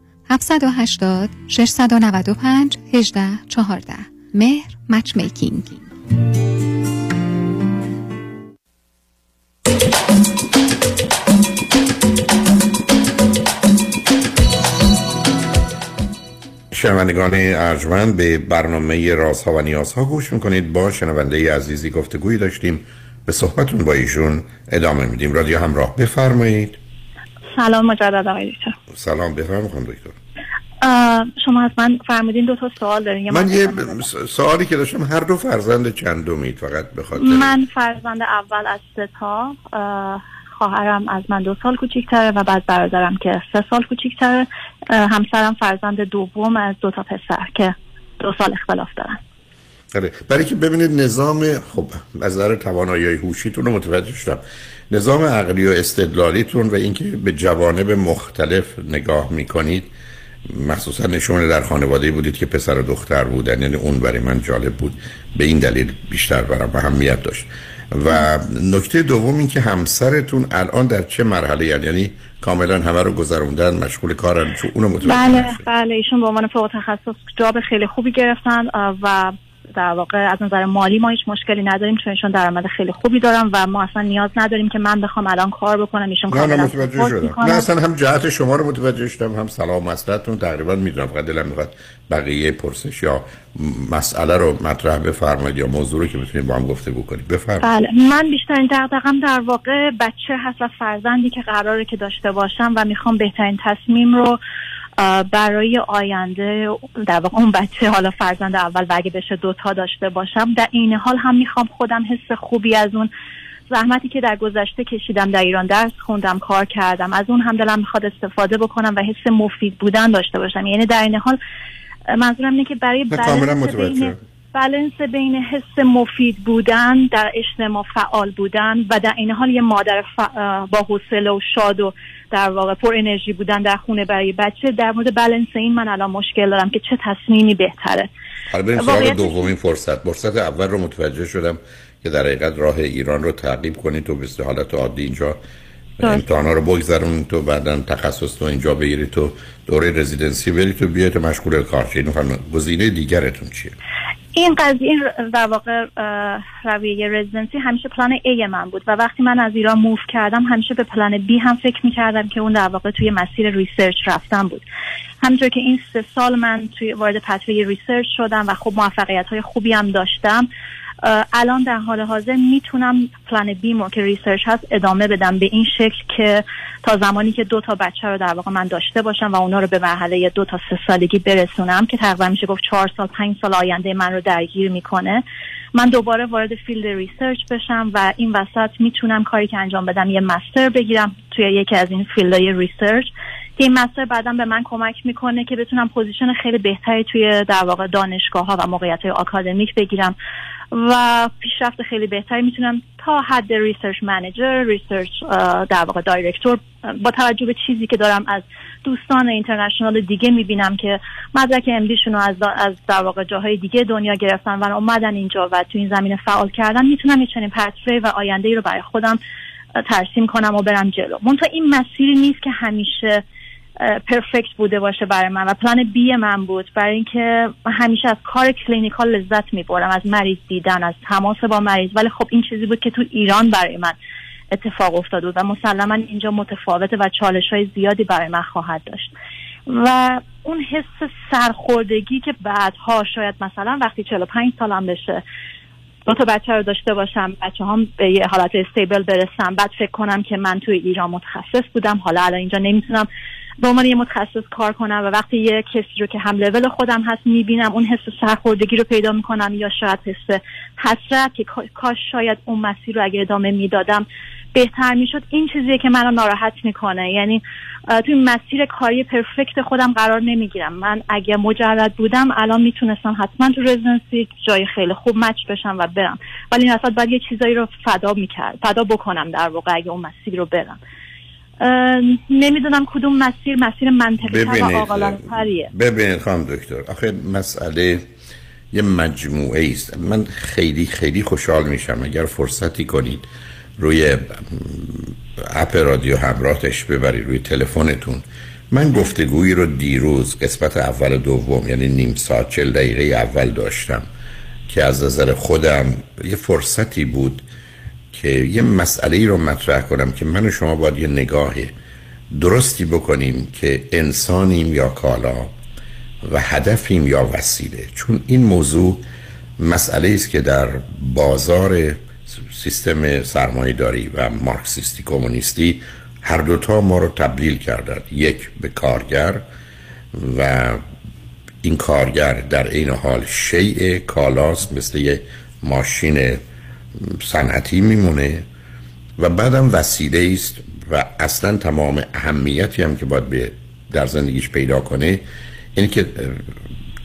780 695 18 14 مهر مچ میکینگ شنوندگان ارجمند به برنامه رازها و نیازها گوش می‌کنید. با شنونده عزیزی گفتگویی داشتیم. به صحبتون با ایشون ادامه میدیم. رادیو همراه بفرمایید. سلام مجدد آقای دکتر. سلام بفرمایید خانم دکتر. شما از من فرمودین دو تا سوال دارین. من یه سوالی که داشتم هر دو فرزند چندمید فقط بخاطر من فرزند اول از سه تا خواهرم از من دو سال کوچیکتره و بعد برادرم که سه سال کوچیکتره. همسرم فرزند دوم از دو تا پسر که دو سال اختلاف دارن. آره. برای که ببینید نظام خب از نظر توانایی هوشیتون رو متوجه شدم. نظام عقلی و استدلالیتون و اینکه به جوانب مختلف نگاه می‌کنید مخصوصا نشون در خانواده بودید که پسر و دختر بودن. یعنی اون برای من جالب بود. به این دلیل بیشتر برام اهمیت داشت. و نکته دوم این که همسرتون الان در چه مرحله یعنی, یعنی کاملا همه رو گذروندن مشغول کارن چون اونو متوجه بله بله ایشون به عنوان فوق تخصص جاب خیلی خوبی گرفتن و در واقع از نظر مالی ما هیچ مشکلی نداریم چون ایشون درآمد خیلی خوبی دارم و ما اصلا نیاز نداریم که من بخوام الان کار بکنم ایشون نه نه متوجه شدم. نه اصلا هم جهت شما رو متوجه شدم هم سلام مسئلتون تقریبا می‌دونم فقط دلم می‌خواد بقیه پرسش یا مسئله رو مطرح بفرمایید یا موضوع رو که بتونید با هم گفته بکنید. بفرمایید. بله من بیشترین دغدغم در واقع بچه هست و فرزندی که قراره که داشته باشم و می‌خوام بهترین تصمیم رو برای آینده در واقع اون بچه حالا فرزند اول و اگه بشه دوتا داشته باشم در این حال هم می‌خوام خودم حس خوبی از اون زحمتی که در گذشته کشیدم در ایران درس خوندم کار کردم از اون هم دلم می‌خواد استفاده بکنم و حس مفید بودن داشته باشم یعنی در این حال منظورم اینه که برای بالانس. بین بالانس بین حس مفید بودن در اجتماع فعال بودن و در این حال یه مادر ف... با حوصله و شاد و در واقع پر انرژی بودن در خونه برای بچه در مورد بالانس این من الان مشکل دارم که چه تصمیمی بهتره. حالا بریم سراغ دومین فرصت. فرصت اول رو متوجه شدم که در حقیقت راه ایران رو تعقیب کنید تو به حالت عادی اینجا امتحانا رو بگذرونید تو بعدا تخصص تو اینجا بگیرید تو دوره residency برید تو بیاید تو مشغول کار شید گزینه دیگرتون چیه؟ این قضیه در واقع رویه residency همیشه plan A من بود و وقتی من از ایران move کردم همیشه به plan B هم فکر می‌کردم که اون در واقع توی مسیر research رفتن بود. همینطور که این سه سال من توی وارد path توی research شدم و خب موفقیت های خوبی هم داشتم الان در حال حاضر می‌تونم plan B مو که research هست ادامه بدم به این شکل که تا زمانی که دو تا بچه رو در واقع من داشته باشم و اونا رو به مرحله دو تا سه سالگی برسونم که تقریبا میشه گفت چهار سال پنج سال آینده من رو درگیر می‌کنه من دوباره وارد field research بشم و این وسط می‌تونم کاری که انجام بدم یه master بگیرم توی یکی از این field های research. که این master بعدا به من کمک می‌کنه که بتونم position خیلی بهتری توی در واقع دانشگاه ها و موقعیت های آکادمیک بگیرم. و پیشرفت خیلی بهتری می‌تونم تا حد research manager research در واقع director با توجه به چیزی که دارم از دوستان international دیگه می‌بینم که مدرک MD شون رو از, از در واقع جاهای دیگه دنیا گرفتن و اومدن اینجا و تو این زمینه فعال کردن می‌تونم یه چنین path و آینده ای رو برای خودم ترسیم کنم و برم جلو. منتها این مسیری نیست که همیشه perfect بوده باشه برای من و plan B من بود. برای اینکه همیشه از کار clinical لذت می‌برم از مریض دیدن از تماس با مریض. ولی خب این چیزی بود که تو ایران برای من اتفاق افتاده بود و مسلما اینجا متفاوته و چالش های زیادی برای من خواهد داشت. و اون حس سرخوردگی که بعدها شاید مثلا وقتی 45 سالم بشه دو تا بچه رو داشته باشم بچه هم به یه حالت استیبل برسم بعد فکر کنم که من توی ایران متخصص بودم حالا الان اینجا نمی‌تونم به عنوان یه متخصص کار کنم و وقتی یه کسی رو که هم لول خودم هست می‌بینم اون حس سرخوردگی رو پیدا می‌کنم یا شاید حس حسرت که کا- کاش شاید اون مسیر رو اگه ادامه می‌دادم بهتر می‌شد. این چیزیه که منو ناراحت می‌کنه. یعنی توی مسیر کاری پرفکت خودم قرار نمی‌گیرم. من اگه مجرد بودم الان می‌تونستم حتما تو رزیدنسی جای خیلی خوب مچ بشم و برم. ولی این وسط باید یه چیزایی رو فدا می‌کرد فدا بکنم در واقع اگه اون مسیر رو برم. نمی‌دونم کدوم مسیر مسیر منطقی و عاقلانه تریه ببینید خانم دکتر آخه مسئله یه مجموعه است. من خیلی خیلی خوشحال میشم اگر فرصتی کنید روی اپ رادیو همراهش ببرید روی تلفنتون. من گفتگویی رو دیروز قسمت اول و دوم یعنی نیم ساعت چل دقیقه اول داشتم که از نظر خودم یه فرصتی بود که یه مسئله ای رو مطرح کنم که من و شما باید یه نگاه درستی بکنیم که انسانیم یا کالا و هدفیم یا وسیله. چون این موضوع مسئله است که در بازار سیستم سرمایه داری و مارکسیستی کمونیستی هر دوتا ما رو تبدیل کردن یک به کارگر و این کارگر در این حال شیء کالاست مثل یه ماشین صنعتی میمونه و بعدم وسیله است و اصلا تمام اهمیتی هم که باید به در زندگیش پیدا کنه اینه که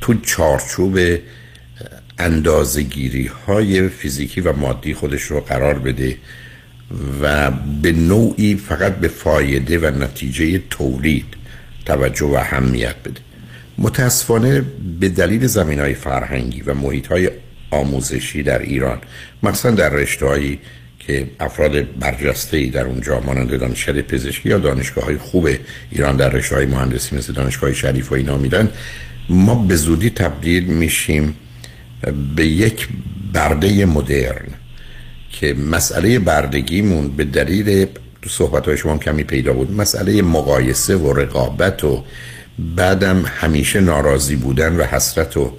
تو چارچوب اندازگیری های فیزیکی و مادی خودش رو قرار بده و به نوعی فقط به فایده و نتیجه تولید توجه و اهمیت بده. متاسفانه به دلیل زمین های فرهنگی و محیط های آموزشی در ایران. مثلا در رشته که افراد برجسته ای در اونجا مانند دانشکده پزشکی یا دانشگاه های خوب ایران در رشته های مهندسی مثل دانشگاه شریف و اینا میدن ما به زودی تبدیل میشیم به یک برده مدرن که مسئله بردگیمون به دلیل تو صحبت های شما کمی پیدا بود مسئله مقایسه و رقابت و بعدم همیشه ناراضی بودن و حسرت و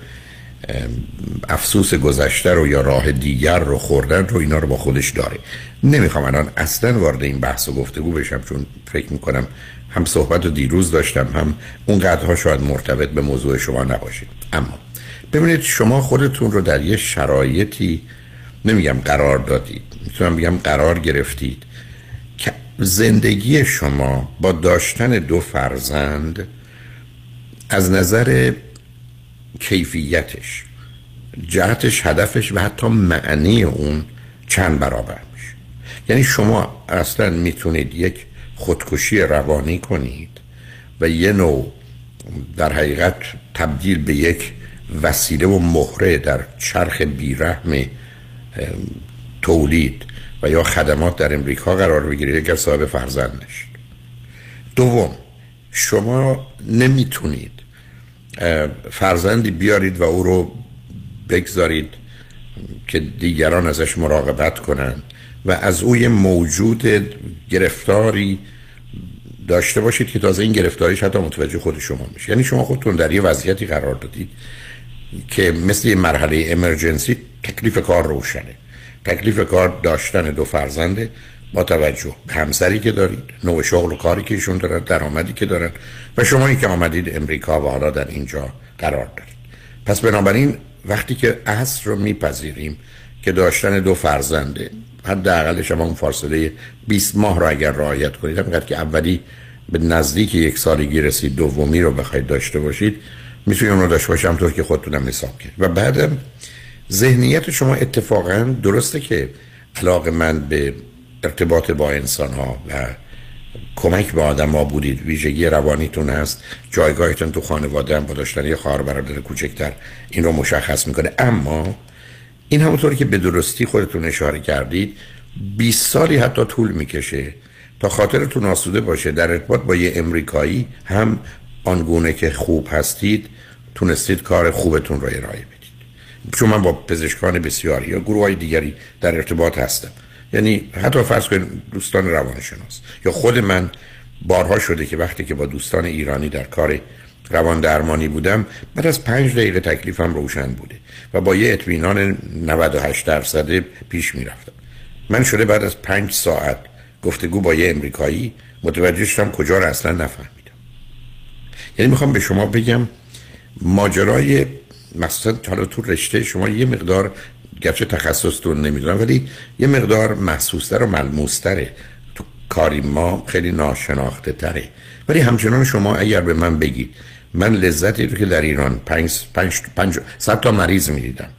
افسوس گذشته رو یا راه دیگر رو خوردن رو اینا رو با خودش داره. نمی‌خوام الان اصلا وارد این بحث و گفتگو بشم چون فکر می‌کنم هم صحبت رو دیروز داشتم هم اون قدرها شاید مرتبط به موضوع شما نباشید اما ببینید شما خودتون رو در یه شرایطی نمیگم قرار دادید می‌تونم بگم قرار گرفتید که زندگی شما با داشتن دو فرزند از نظر کیفیتش جهتش هدفش و حتی معنی اون چند برابر میشه. یعنی شما اصلا می‌تونید یک خودکشی روانی کنید و یه نوع در حقیقت تبدیل به یک وسیله و مهره در چرخ بیرحم تولید و یا خدمات در امریکا قرار بگیرید اگر صاحب فرزند نشید دوم شما نمی‌تونید فرزندی بیارید و او رو بگذارید که دیگران ازش مراقبت کنند و از اوی موجود گرفتاری داشته باشید که تازه این گرفتاریش حتی متوجه خود شما میشه. یعنی شما خودتون در یه وضعیتی قرار دادید که مثل یه مرحله امرجنسی تکلیف کار روشنه. تکلیف کار داشتن دو فرزنده با توجه به همسری که دارید نوع شغل و کاری که ایشون دارن درآمدی که دارن و شما که آمدید امریکا و حالا در اینجا قرار دارید. پس بنابراین وقتی که اصر رو میپذیریم که داشتن دو فرزنده حداقل شما اون فاصله 20 ماه رو اگر رعایت کنید همینقدر که اولی به نزدیک یک سالگی رسید دومی رو بخواید داشته باشید می‌تونید اون رو داشته باشم طور که خودتونم حساب کرد. و بعدم ذهنیت شما اتفاقا درسته که علاقه من به ارتباط با انسان ها و کمک به آدم ها بودید. ویژگی روانیتون هست. جایگاهتون تو خانواده هم با داشتن یه خواهر برادر کوچکتر این رو مشخص می‌کنه. اما این همونطوری که به درستی خودتون اشاره کردید 20 سالی حتی طول می‌کشه تا خاطرتون آسوده باشه. در ارتباط با یه امریکایی هم آنگونه که خوب هستید تونستید کار خوبتون رو ارائه بدید. چون من با پزشکان بسیاری یا گروه های دیگری در ارتباط هستم. یعنی حتی فرض کنید دوستان روانشناس یا خود من بارها شده که وقتی که با دوستان ایرانی در کار روان درمانی بودم بعد از پنج دقیقه تکلیفم روشن بوده و با یه اطمینان 98 درصده پیش می‌رفتم. من شده بعد از پنج ساعت گفتگو با یه امریکایی متوجه شدم کجا رو اصلا نفهمیدم. یعنی می‌خوام به شما بگم ماجرای مثلا حالا تو رشته شما یه مقدار گرچه تخصصتون نمی‌دونم ولی یه مقدار محسوستر و ملموستره. تو کاری ما خیلی ناشناخته تره. ولی همچنان شما اگر به من بگید من لذتی رو که در ایران پنج, پنج, پنج صد تا مریض می‌دیدم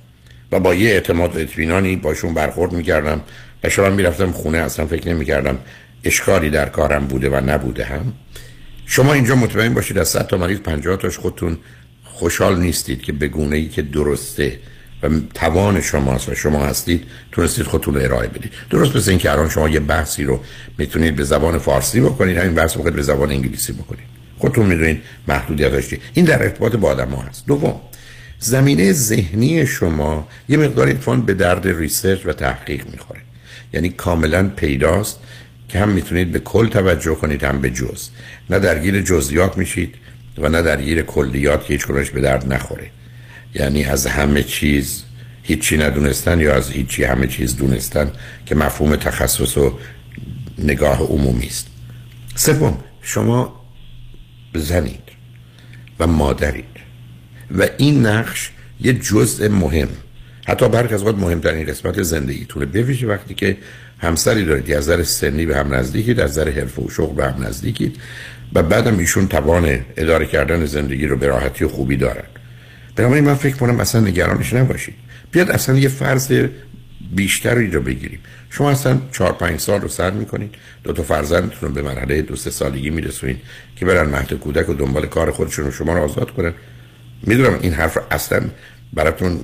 و با یه اعتماد و اطمینانی باشون برخورد می‌کردم و شما می‌رفتم خونه اصلا فکر نمی‌کردم اشکالی در کارم بوده و نبوده هم. شما اینجا مطمئن باشید از صد تا مریض 50 تاش خودتون خوشحال نیستید که به گونه ای که درسته و توان شماست و شما هستید تونستید خودتون رو ارائه بدید. درست مثل اینکه الان شما یه بحثی رو می‌تونید به زبان فارسی بکنید همین بحث بکنید به زبان انگلیسی بکنید. خودتون می‌دونید محدودیتاش این در ارتباط با آدم ها هست. دوم زمینه ذهنی شما یه مقدار اتفاقا به درد ریسرچ و تحقیق می‌خوره. یعنی کاملا پیداست که هم می‌تونید به کل توجه کنید هم به جز. نه درگیر جزئیات میشید و نه درگیر کلیات که هیچ به درد نخوره. یعنی از همه چیز هیچی ندونستن یا از هیچی همه چیز دونستن که مفهوم تخصص و نگاه عمومی است. سوم شما زنید و مادرید و این نقش یه جزء مهم حتی برخی از وقت مهمترین قسمت زندگیتونه. بویژه وقتی که همسری دارید از نظر سنی به هم نزدیکید از نظر حرفه و شغل به هم نزدیکید و بعدم ایشون توان اداره کردن زندگی رو به راحتی و خوبی دارن. بنابراین من فکر کنم اصلا نگرانش نباشید. بیاد اصلا یه فرض بیشتری رو بگیریم. شما اصلا چهار پنج سال رو سر می‌کنید. دو تا فرزندتون رو به مرحله دو سه سالگی میرسونید که برن مهد کودک و دنبال کار خودشون رو شما رو آزاد کنن. می‌دونم این حرف اصلا براتون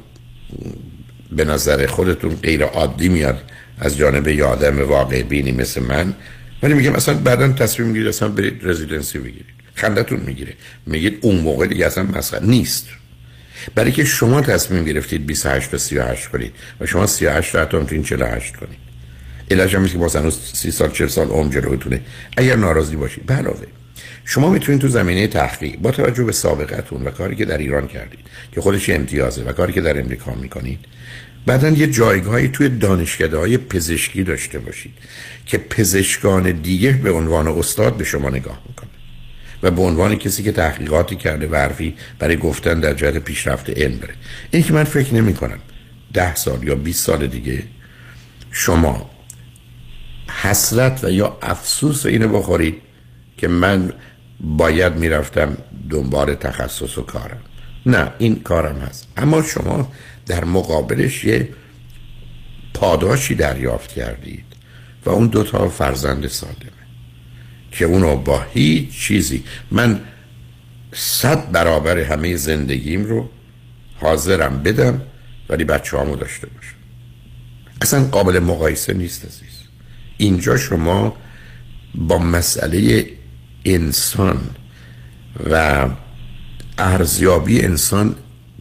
به نظر خودتون غیر عادی میاد از جانب یه آدم واقع بینی مثل من. ولی میگم اصلا بعدا تصمیم می‌گیرید اصلا برید رزیدنسی بگیرید. خندتون می‌گیره. میگید اون موقع دیگه اصلا مسئله نیست. برای که شما تصمیم گرفتید 28 تا 38 کنید و شما 38 تا حتی می‌تونید 48 کنید. علاج هم که باز هنوز 30 سال 40 سال عمر جلوتونه. اگر ناراضی باشید علاوه شما می‌تونید تو زمینه تحقیق با توجه به سابقتون و کاری که در ایران کردید که خودش امتیازه و کاری که در امریکا می‌کنید بعدا یه جایگاهی توی دانشکده های پزشکی داشته باشید که پزشکان دیگه به عنوان استاد به شما نگاه می‌کنه و به عنوان کسی که تحقیقاتی کرده و حرفی برای گفتن در جهت پیشرفت علم بره این که من فکر نمی کنم ده سال یا 20 سال دیگه شما حسرت و یا افسوس اینو بخورید که من باید می‌رفتم دنبال تخصص و کارم. نه این کارم هست. اما شما در مقابلش یه پاداشی دریافت کردید و اون دوتا فرزند سالمه که اونو با هیچ چیزی من صد برابر همه زندگیم رو حاضرم بدم ولی بچه همو داشته باشم. اصلا قابل مقایسه نیست عزیز. اینجا شما با مسئله انسان و ارزیابی انسان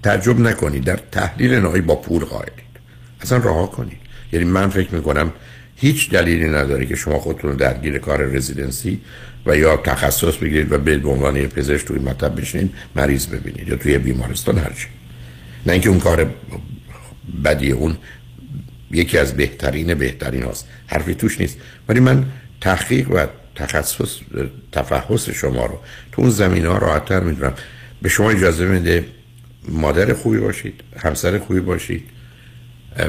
تعجب نکنید. در تحلیل نهایی با پول قائلید. اصلا رها کنید. یعنی من فکر می‌کنم هیچ دلیلی نداره که شما خودتون درگیر کار رزیدنسی و یا تخصص بگیرید و به عنوان پزشک توی مطب بشینید مریض ببینید یا توی بیمارستان هرچی نه اینکه اون کار بدی اون یکی از بهترین بهترین هاست. حرفی توش نیست. ولی من تحقیق و تخصص تفحص شما رو تو اون زمین ها راحتتر می‌دونم. به شما اجازه میده مادر خوبی باشید همسر خوبی باشید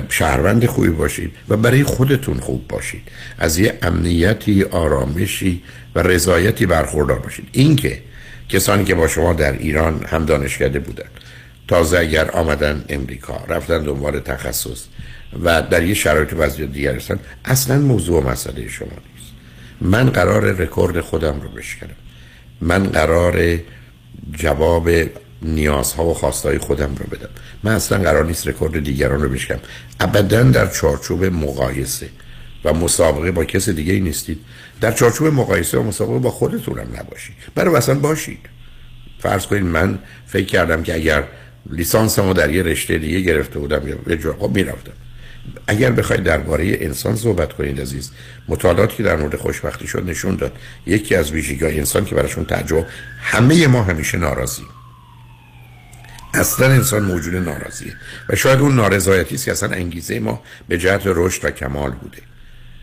شهروند خوبی باشید و برای خودتون خوب باشید. از یه امنیتی آرامشی و رضایتی برخوردار باشید. اینکه کسانی که با شما در ایران هم دانشکده بودن تازه اگر آمدن امریکا رفتن دنبال تخصص و در یه شرایط وضعیت دیگر هستن اصلا موضوع و مسئله شما نیست. من قرار رکورد خودم رو بشکنم. من قرار جواب نیازها و خواستهای خودم رو بدم. من اصلا قرار نیست رکورد دیگران رو بشکنم ابدا در چارچوب مقایسه. و مسابقه با کس دیگه ای نیستید. در چارچوب مقایسه و مسابقه با خودتون هم نباشید. برای اصلا باشید. فرض کنید من فکر کردم که اگر لیسانسمو در یه رشته دیگه گرفته بودم یا یه جا خب می‌رفتم. اگر بخواید درباره انسان صحبت کنید عزیز مطالعاتی که در مورد خوشبختی شد نشون داد. یکی از ویژگی‌های انسان که براشون تعجب همه ما همیشه ناراضی اصلا انسان موجود ناراضیه. و شاید اون نارضایتی است که اصلا انگیزه ما به جهت رشد و کمال بوده.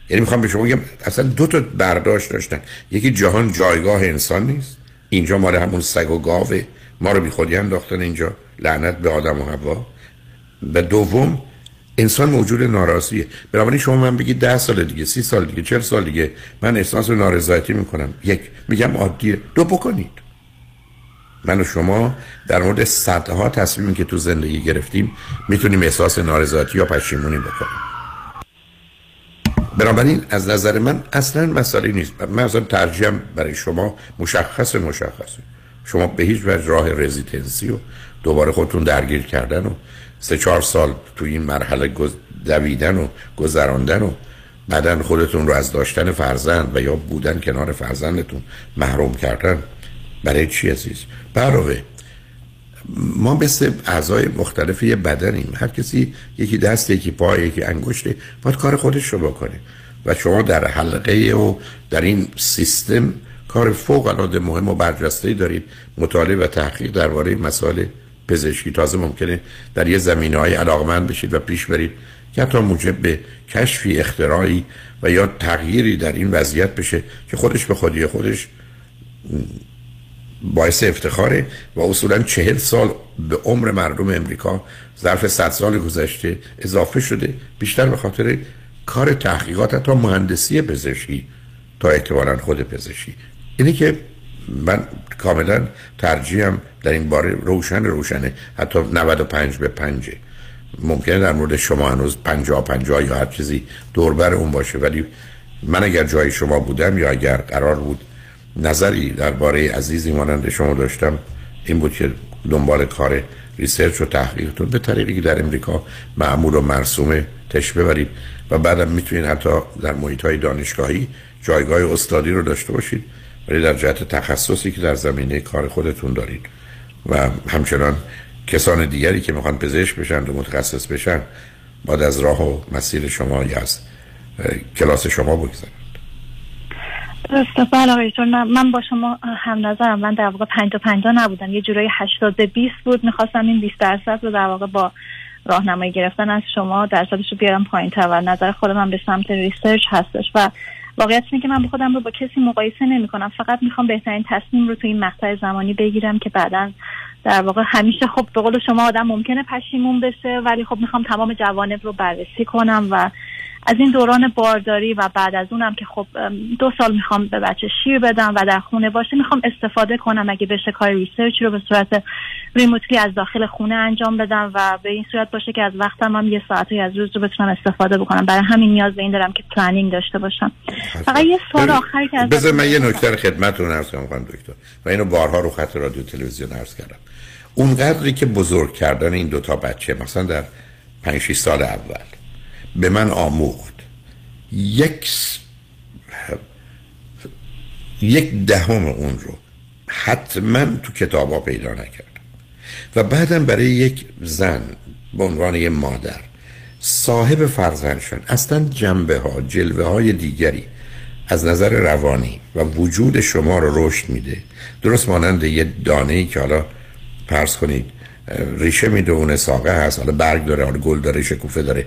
یعنی می‌خوام به شما بگم اصلا دو تا برداشت داشتن. یکی جهان جایگاه انسان نیست. اینجا مال همون سگ و گاوه ما رو بی خودی انداختن اینجا. لعنت به آدم و حوا. و دوم انسان موجود ناراضیه. بنابراین شما من بگید ده سال دیگه سی سال دیگه چل سال دیگه من احساس نارضایتی می‌کنم. یک میگم عادیه. دو بکنید. من و شما در مورد صدها تصمیمی که تو زندگی گرفتیم می‌تونیم احساس نارضایتی یا پشیمونی بکنیم. بنابراین از نظر من اصلا مسئله نیست. من اصلا ترجیحم برای شما مشخص مشخصه شما به هیچ وجه راه رزیدنسی و دوباره خودتون درگیر کردن و سه چهار سال تو این مرحله. دویدن و گذراندن و بعدا خودتون رو از داشتن فرزند و یا بودن کنار فرزندتون محروم کردن برای چی عزیز؟ برای ما مثل اعضای مختلف یه بدنیم. هر کسی یکی دست یکی پای یکی انگشته باید کار خودش رو بکنه. و شما در حلقه و در این سیستم کار فوق العاده مهم و برجسته دارید. مطالعه و تحقیق درباره مسائل پزشکی تازه ممکنه در یه زمینه های علاقمند بشید و پیش برید که حتی موجب به کشفی اختراعی و یا تغییری در این وضعیت بشه که خودش به خودی خودش باعث افتخاره و اصولا چهل سال به عمر مردم امریکا ظرف صد سال گذشته اضافه شده بیشتر به خاطر کار تحقیقات حتی مهندسی پزشکی تا احتمالا خود پزشکی. اینه که من کاملا ترجیحم در این باره روشن روشنه حتی 95 به 5 ممکنه در مورد شما هنوز 50 50 یا هر چیزی دوربر اون باشه ولی من اگر جای شما بودم یا اگر قرار بود نظری درباره عزیزی مانند شما داشتم این بود که دنبال کار ریسرچ و تحقیقتون. به طریقی در امریکا معمول و مرسومه تش ببرید و بعدم می‌تونید حتی در محیط های دانشگاهی جایگاه استادی رو داشته باشید ولی در جهت تخصصی که در زمینه کار خودتون دارید. و همچنان کسان دیگری که می‌خوان پزشک بشن و متخصص بشن باید از راه و مسیر شما یا از کلاس شما بگذارن. بله آقای من, با شما هم نظرم. من در واقع پنجا پنجا نبودم. یه جورایی هشتاد بیست بود. می‌خواستم این بیست درصد رو در واقع با راهنمایی گرفتن از شما درصدش رو بیارم پایین تر و نظر خود من به سمت research هستش و واقعیت اینه که من خودم رو با کسی مقایسه نمی کنم فقط می‌خوام بهترین تصمیم رو تو این مقطع زمانی بگیرم که بعدا در واقع همیشه خب به قول شما آدم ممکنه پشیمون بشه ولی خب می‌خوام تمام جوانب رو بررسی کنم و از این دوران بارداری و بعد از اونم که خب دو سال می‌خوام به بچه شیر بدم و در خونه باشه می‌خوام استفاده کنم اگه بشه کار research رو به صورت remotely از داخل خونه انجام بدم و به این صورت باشه که از وقتم هم یه ساعتی از روز رو بتونم استفاده بکنم. برای همین نیاز به این دارم که planning داشته باشم. فقط یه سوال آخری که بذار من یه نکته خدمتتون عرض کنم دکتر. و اینو بارها رو خط رادیو تلویزیون عرض کردم. اونقدری که بزرگ کردن این دوتا بچه مثلا در 5 سال اول به من آموخت. یک یک دهم اون رو حتما تو کتابا پیدا نکردم. و بعدم برای یک زن به عنوان یک مادر صاحب فرزند شد اصلا جنبه ها جلوه های دیگری از نظر روانی و وجود شما رو رشد میده. درست مانند یه دانه ای که حالا پرس کنید ریشه میده اون ساقه هست حالا برگ داره حالا گل داره شکوفه داره.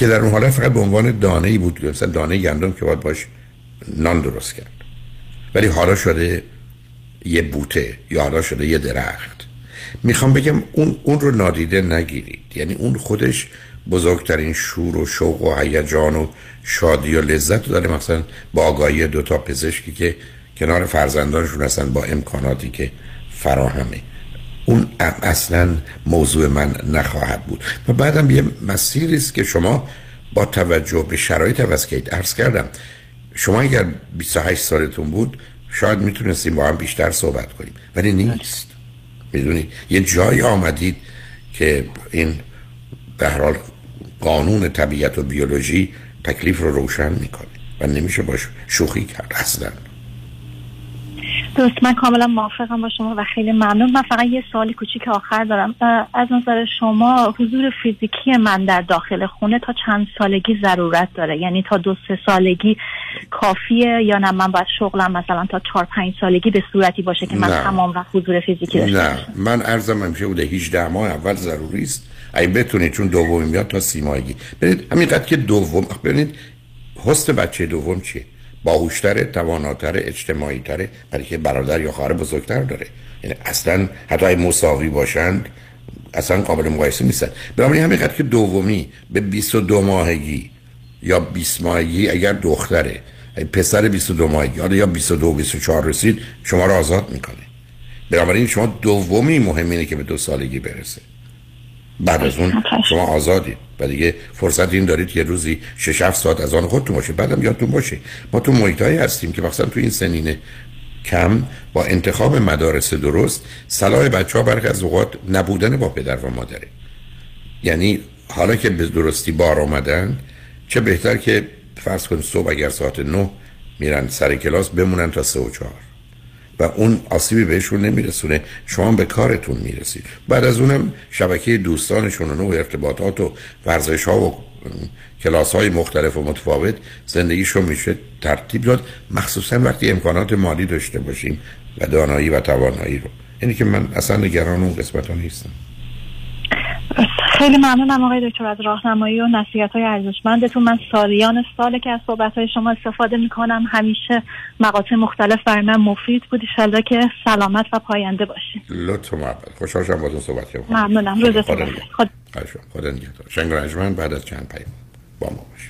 که در اون حالت فقط به عنوان دانه ای بود. مثلا دانه گندم که باید باش نان درست کرد. ولی حالا شده یه بوته یا حالا شده یه درخت. می‌خوام بگم اون اون رو نادیده نگیرید. یعنی اون خودش بزرگترین شور و شوق و هیجان و شادی و لذت داره. مثلا با آگاهی دوتا پزشکی که کنار فرزندانشون هستن با امکاناتی که فراهمه. اون اصلا موضوع من نخواهد بود. و بعدم یه مسیری است که شما با توجه به شرایط عوض کردید. عرض کردم شما اگر 28 سالتون بود شاید می‌تونستیم با هم بیشتر صحبت کنیم. ولی نیست. می‌دونید یه جایی آمدید که این به حال قانون طبیعت و بیولوژی تکلیف رو روشن می‌کنه و نمیشه باش شوخی کرد اصلا. درست من کاملا موافقم با شما و خیلی ممنون. من فقط یه سوالی کوچیک آخر دارم. از نظر شما حضور فیزیکی من در داخل خونه تا چند سالگی ضرورت داره؟ یعنی تا دو سه سالگی کافیه یا نه؟ من باید شغلم مثلا تا چهار پنج سالگی به صورتی باشه که من تمام وقت حضور فیزیکی داشته نه. من ارزم همیشه بوده 18 ماه اول ضروری است. اگه بتونید چون دومی میاد تا سی ماهگی. ببینید همینقدر که دوم ببینید هست بچه دوم چیه؟ باهوشتره تواناتر اجتماعی تره برای که برادر یا خواهر بزرگتر داره. یعنی اصلا حتی مساوی باشند اصلا قابل مقایسه نیستن. بنابراین همینقدر که دومی به 22 ماهگی یا 20 ماهگی اگر دختره پسر 22 ماهگی یا 22 24 رسید شما رو آزاد می‌کنه. بنابراین شما دومی مهم اینه که به دو سالگی برسه. بعد از اون شما آزادید و دیگه فرصت این دارید که روزی 6 7 ساعت از آن خودتون باشه. بعدم یادتون باشه. ما تو محیطایی هستیم که مثلا تو این سنین کم با انتخاب مدارس درست صلاح بچه ها برخی از اوقات نبودن با پدر و مادره. یعنی حالا که به درستی بار آمدن چه بهتر که فرض کنید صبح اگر ساعت 9 میرن سر کلاس بمونن تا 3 و 4 و اون آسیبی بهشون نمیرسونه. شما به کارتون می‌رسید. بعد از اونم شبکه دوستانشون و نوع ارتباطات و ورزش ها و کلاس های مختلف و متفاوت زندگیشون میشه ترتیب داد. مخصوصا وقتی امکانات مالی داشته باشیم و دانایی و توانایی رو. اینی که من اصلا نگران اون قسمت ها نیستم. خیلی ممنونم آقای دکتر از راهنمایی و نصیحت های ارزشمندتون. من سالیان ساله که از صحبت های شما استفاده می‌کنم همیشه مقاطع مختلف برای من مفید بود. ایشالله که سلامت و پاینده باشین. لطف محبت. خوشحال شدم با صحبت کردم. ممنونم. روزتون خدا نگهدار. شنگ بعد از چند پیام با ما باشین.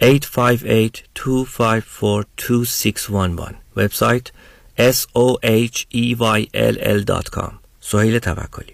858-254-2611 وبسایت soheyll.com سهیل توکلی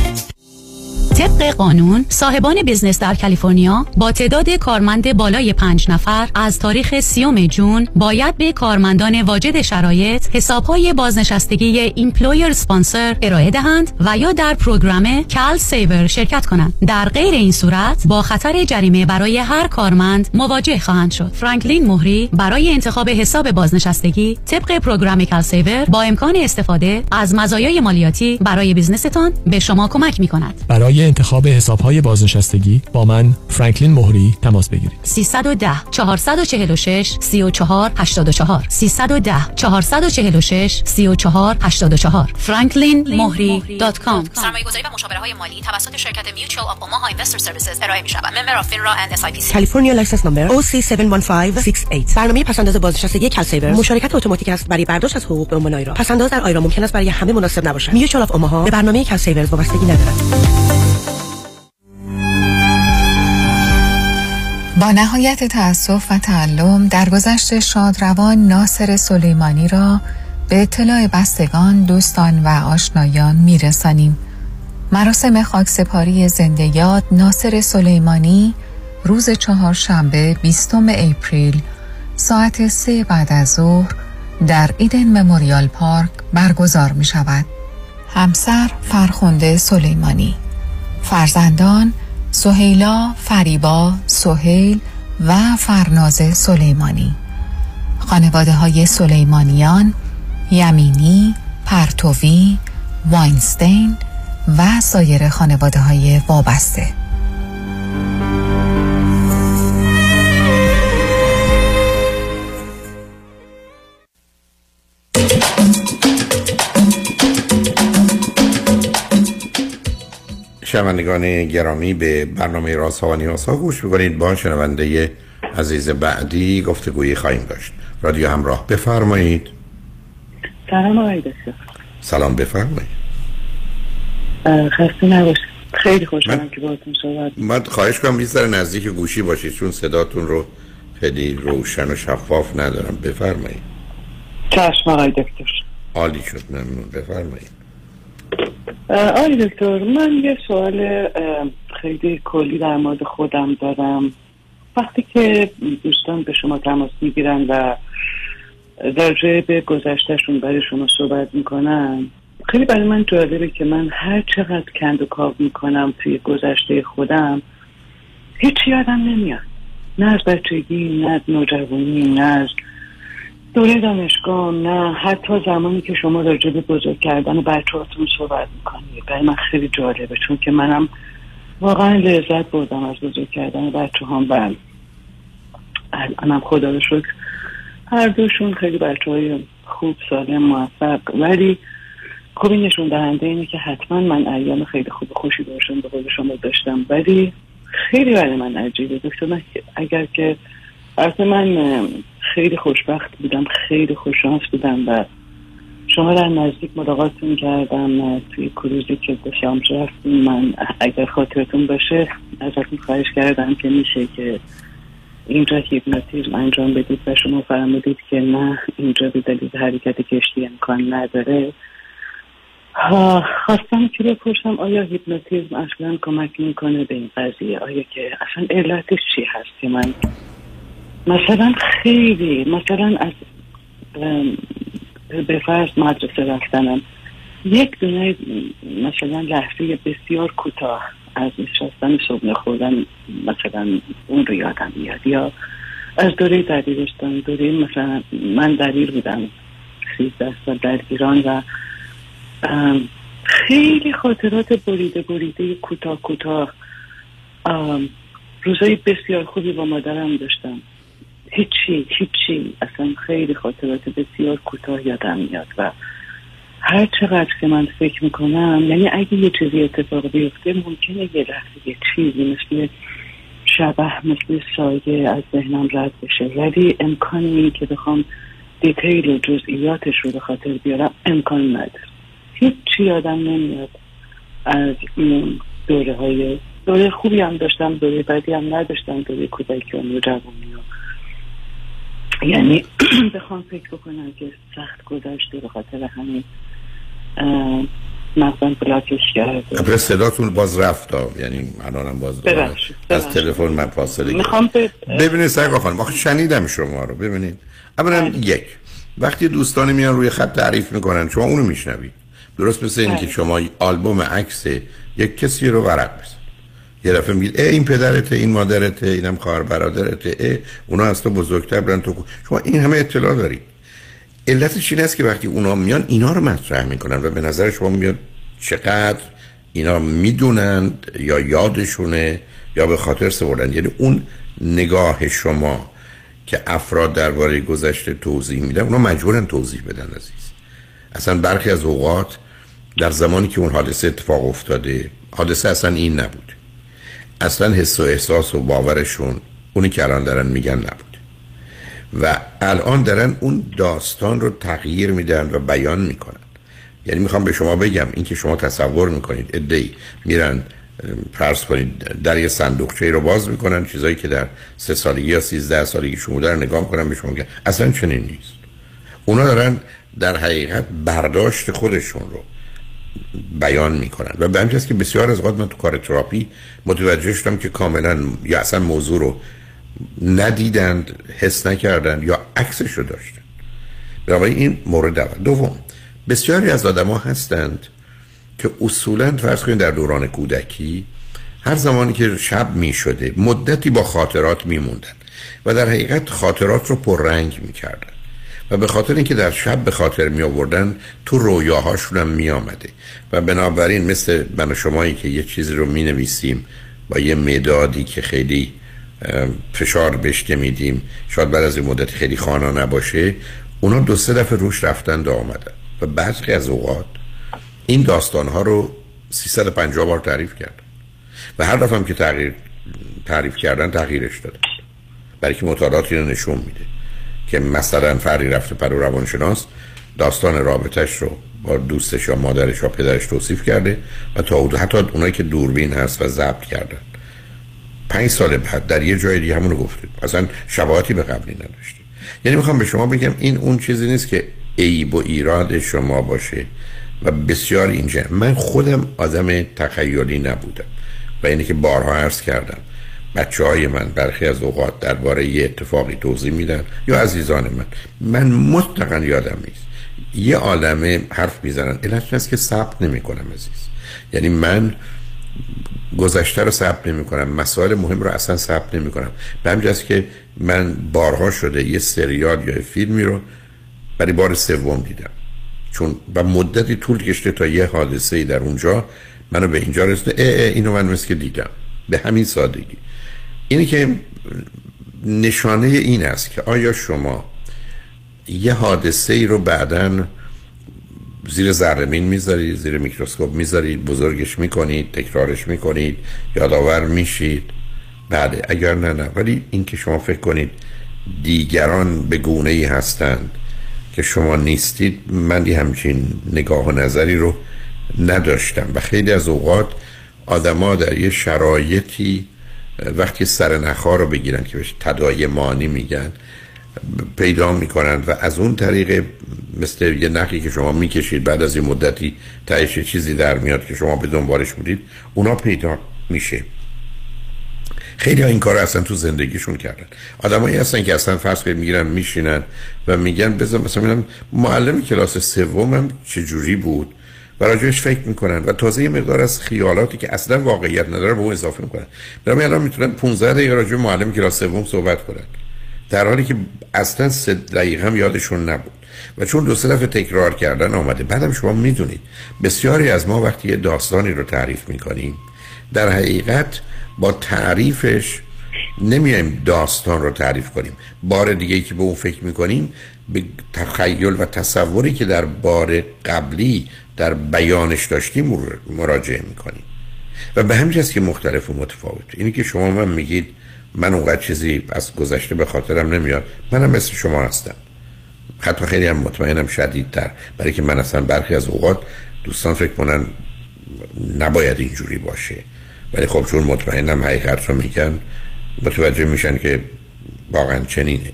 طبق قانون صاحبان business در کالیفرنیا با تعداد کارمند بالای پنج نفر از تاریخ سی‌ام June باید به کارمندان واجد شرایط حسابهای بازنشستگی employer sponsor ارائه دهند و یا در program CalSaver شرکت کنند. در غیر این صورت با خطر جریمه برای هر کارمند مواجه خواهند شد. فرانکلین مهری برای انتخاب حساب بازنشستگی طبق program CalSaver با امکان استفاده از مزایای مالیاتی برای business تان به شما کمک می کند برای انتخاب حسابهای بازنشستگی با من فرانکلین مهری تماس بگیرید. 310 446 34 84 310 446 34 84 franklinmohri.com سرمایه گذاری و مشاوره های مالی توسط شرکت Mutual of Omaha Investor Services ارائه می شود member of FINRA and SIPC. California license number OC71568 برنامه پسنداز بازنشستگی CalSaver مشارکت اتوماتیک است برای برداشت از حقوق به عنوان IRA پسنداز در IRA ممکن است برای همه مناسب نباشد. Mutual of Omaha به برنامه CalSaver وابستگی ندارد. با نهایت تأسف و تعلم در گذشت شادروان ناصر سلیمانی را به اطلاع بستگان، دوستان و آشنایان میرسانیم. مراسم خاکسپاری زنده یاد ناصر سلیمانی روز چهارشنبه بیستم اپریل ساعت سه بعد از ظهر در ایدن مموریال پارک برگزار می شود. همسر فرخنده سلیمانی فرزندان سهیلا، فریبا، سهیل و فرناز سلیمانی. خانواده های سلیمانیان یمینی، پرتوی، واینستین و سایر خانواده های وابسته. شنوندگان گرامی به برنامه راز ها و نیاز ها گوش بکنید با شنونده عزیز بعدی گفتگویی خواهیم داشت. رادیو همراه بفرمایید. سلام آقای دکتر. سلام بفرمایید. خسته نباشید. خیلی خوشحالم که باهاتون صحبت من خواهش کنم بیشتر نزدیک گوشی باشید چون صداتون رو خیلی روشن و شفاف ندارم. بفرمایید. چشم آقای دکتر. عالی شد ممنون. بفرمایید. آقای دکتر من یه سوال خیلی کلی در مورد خودم دارم. وقتی که دوستان به شما تماس می‌گیرن و در به گذشتهشون برای شما صحبت می‌کنن خیلی برای من جالبه که من هر چقدر کند و کاو می‌کنم توی گذشته خودم هیچی یادم نمیاد. نه از بچگی نه از نوجوانی نه از دوره دانشگاه نه حتی زمانی که شما راجع به بزرگ کردن بچه هاتون صحبت می‌کنید برای من خیلی جالبه چون که منم واقعا لذت بردم از بزرگ کردن بچه هم و الانم خدا رو شکر هر دوشون خیلی بچه های خوب سالم موفق. ولی خوبی نشون دهنده اینه که حتما من ایام خیلی خوب خوشی باشم به قول شما داشتم. ولی خیلی برای من عجیبه. دکتر اگر که اصلا من خیلی خوشبخت بودم خیلی خوششانس بودم و شما در نزدیک ملاقاتتون کردم توی کروزی که به شام رفتیم. من اگر خاطرتون باشه ازتون خواهش کردم که میشه که اینجا هیپنوتیزم انجام بدید و شما فرمودید که نه اینجا به دلیل حرکت کشتی امکان نداره. خواستم که بپرسم آیا هیپنوتیزم اصلا کمک می‌کنه به این قضیه؟ آیا که اصلا علتش چی هست که من مثلا خیلی مثلا از به فرض مدرسه رفتنم یک دونه مثلا لحظه بسیار کوتاه از نشستن صبح خوردن مثلا اون رو یادم میاد. یا از دوره دبیرستان دوره مثلا من دبیر بودم سیزده سال در ایران و خیلی خاطرات بریده بریده کوتاه کوتاه روزای بسیار خوبی با مادرم داشتم. هیچی هیچی. اصلا خیلی خاطرات بسیار کوتاه یادم میاد و هر چقدر که من فکر می‌کنم یعنی اگه یه چیزی اتفاق بیفته ممکنه یه لحظه یه چیزی مثل شبه مثل سایه از ذهنم رد بشه. ولی امکان این که بخوام دیتیل و جزئیاتش رو به خاطر بیارم امکان نداره. هیچی یادم نمیاد از این دوره های دوره خوبی هم داشتم دوره بدی هم نداشتم دوره کودکی و نوجوانی یعنی *clears throat* بخوام فکر بکنم که سخت گذشته به خاطر همین مغزم بلاکش کرده. صداتون باز رفت یعنی الانم باز از تلفن من فاصله می‌خوام ببینید سرگاه خانم آخه شنیدم شما رو ببینید. اولا بله. یک وقتی دوستانی میان روی خط تعریف می‌کنن شما اونو میشنوید. درست مثل این که بله. شما آلبوم عکس یک کسی رو ورق بزن یه دفعه میگید ای این پدرته این مادرته اینم خواهر برادرته ای اونا از تو بزرگتر برن تو شما این همه اطلاع دارید. علتش این است که وقتی اونا میان اینا رو مطرح می‌کنن و به نظر شما میاد چقدر اینا می‌دونند یا یادشونه یا به خاطر سپردن؟ یعنی اون نگاه شما که افراد درباره گذشته توضیح میدن اونا مجبورن توضیح بدن عزیز. اصلا برخی از اوقات در زمانی که اون حادثه اتفاق افتاده حادثه اصلا این نبود. اصلا حس و احساس و باورشون اونی که الان دارن میگن نبود. و الان دارن اون داستان رو تغییر میدن و بیان می‌کنن. یعنی می‌خوام به شما بگم این که شما تصور می‌کنید ادهی میرن فرض کنید در یه صندوقچه رو باز می‌کنن چیزایی که در سه سالگی یا سیزده سالگی شما در نگاه می‌کنن به شما میگن اصلا چنین نیست. اونا دارن در حقیقت برداشت خودشون رو بیان می‌کنن. و به همین که بسیار از اوقات من تو کار تراپی متوجه شدم که کاملا یا اصلا موضوع رو ندیدند حس نکردند یا عکسش رو داشتن. بنابراین این مورد اول. دوم بسیاری از آدما هستند که اصولا فرض کنید در دوران کودکی هر زمانی که شب می شده مدتی با خاطرات می موندن و در حقیقت خاطرات رو پررنگ می کردن و به خاطر اینکه در شب به خاطر می آوردن تو رویاهاشون هم می آمده و بنابراین مثل من و شمایی که یه چیزی رو می نویسیم با یه مدادی که خیلی فشار بشته میدیم شاید بعد از این مدت خیلی خوانا نباشه اونا دو سه دفعه روش رفتن و آمدن. و بعضی از اوقات این داستان ها رو 350 بار تعریف کردن و هر دفعه که تغییر تعریف کردن تغییرش داده. برای که مطالعاتی رو نشون میده. که مثلا فردی رفته پرو روانشناس داستان رابطش رو با دوستش یا مادرش یا پدرش توصیف کرده و تا حتی اونایی که دوربین هست و ضبط کردن. پنج سال بعد در یه جای دیگه همونو گفتید. اصلا شباهتی به قبلی نداشتیم یعنی می‌خوام به شما بگم این اون چیزی نیست که عیب و ایراد شما باشه و بسیار اینجا من خودم آدم تخیلی نبودم و اینی که بارها عرض کردم. بچه های من برخی از اوقات درباره یه اتفاقی توضیح میدن یا عزیزان من. من مطلقا یادم نیست. یه عالمه حرف می‌زنن. علت است که ثبت نمی‌کنم عزیز. یعنی من گذشته رو ثبت نمی کنم مسائل مهم رو اصلا ثبت نمی کنم به همجاست که من بارها شده یه سریال یا فیلمی رو برای بار سوم دیدم. چون و مدتی طول کشته تا یه حادثه ای در اونجا منو به اینجا رسیده اه اه اینو من مثل که دیدم. به همین سادگی. اینی که نشانه این است که آیا شما یه حادثه ای رو بعدا زیر زرمین می‌ذارید زیر میکروسکوپ می‌ذارید بزرگش می‌کنید تکرارش می‌کنید یادآور میشید؟ بعد اگر نه نه. ولی اینکه شما فکر کنید دیگران به گونه ای هستند که شما نیستید من یه همچین نگاه و نظری رو نداشتم. و خیلی از اوقات آدما در یه شرایطی وقتی سر نخار رو بگیرن که بهش تدای مانی میگن پیدا می‌کنن و از اون طریق مثل یه نخی که شما می‌کشید بعد از این مدتی تهش چیزی در میاد که شما به دنبالش بودید اونا پیدا میشه. خیلی این کار اصلا تو زندگیشون کردن. آدمایی هستن که اصلا فرض کنید می‌گیرن میشینن و میگن بذار مثلا معلم کلاس سومم چجوری بود؟ و راجعش فکر می‌کنن و تازه یه مقدار از خیالاتی که اصلا واقعیت نداره به اون اضافه می‌کنن. برای الان می‌تونن 15 دقیقه راجع معلم کلاس سوم صحبت کنن. در حالی که اصلا سه دقیقه هم یادشون نبود. و چون دو دفعه تکرار کردن آمده بعدم شما می‌دونید بسیاری از ما وقتی یه داستانی رو تعریف می‌کنیم در حقیقت با تعریفش نمیایم داستان رو تعریف کنیم. بار دیگه که به اون فکر می‌کنیم به تخیل و تصوری که در بار قبلی در بیانش داشتیم مراجعه می‌کنیم. و به همین که مختلف و متفاوت. اینی که شما من میگید من اونقدر چیزی از گذشته به خاطرم نمیاد. منم مثل شما هستم. حتی خیلی هم مطمئنم شدیدتر. برای که من اصلا برخی از اوقات دوستان فکر کنن نباید اینجوری باشه. ولی خب چون مطمئنم حقیقت رو میگن متوجه میشن که واقعا چنینه.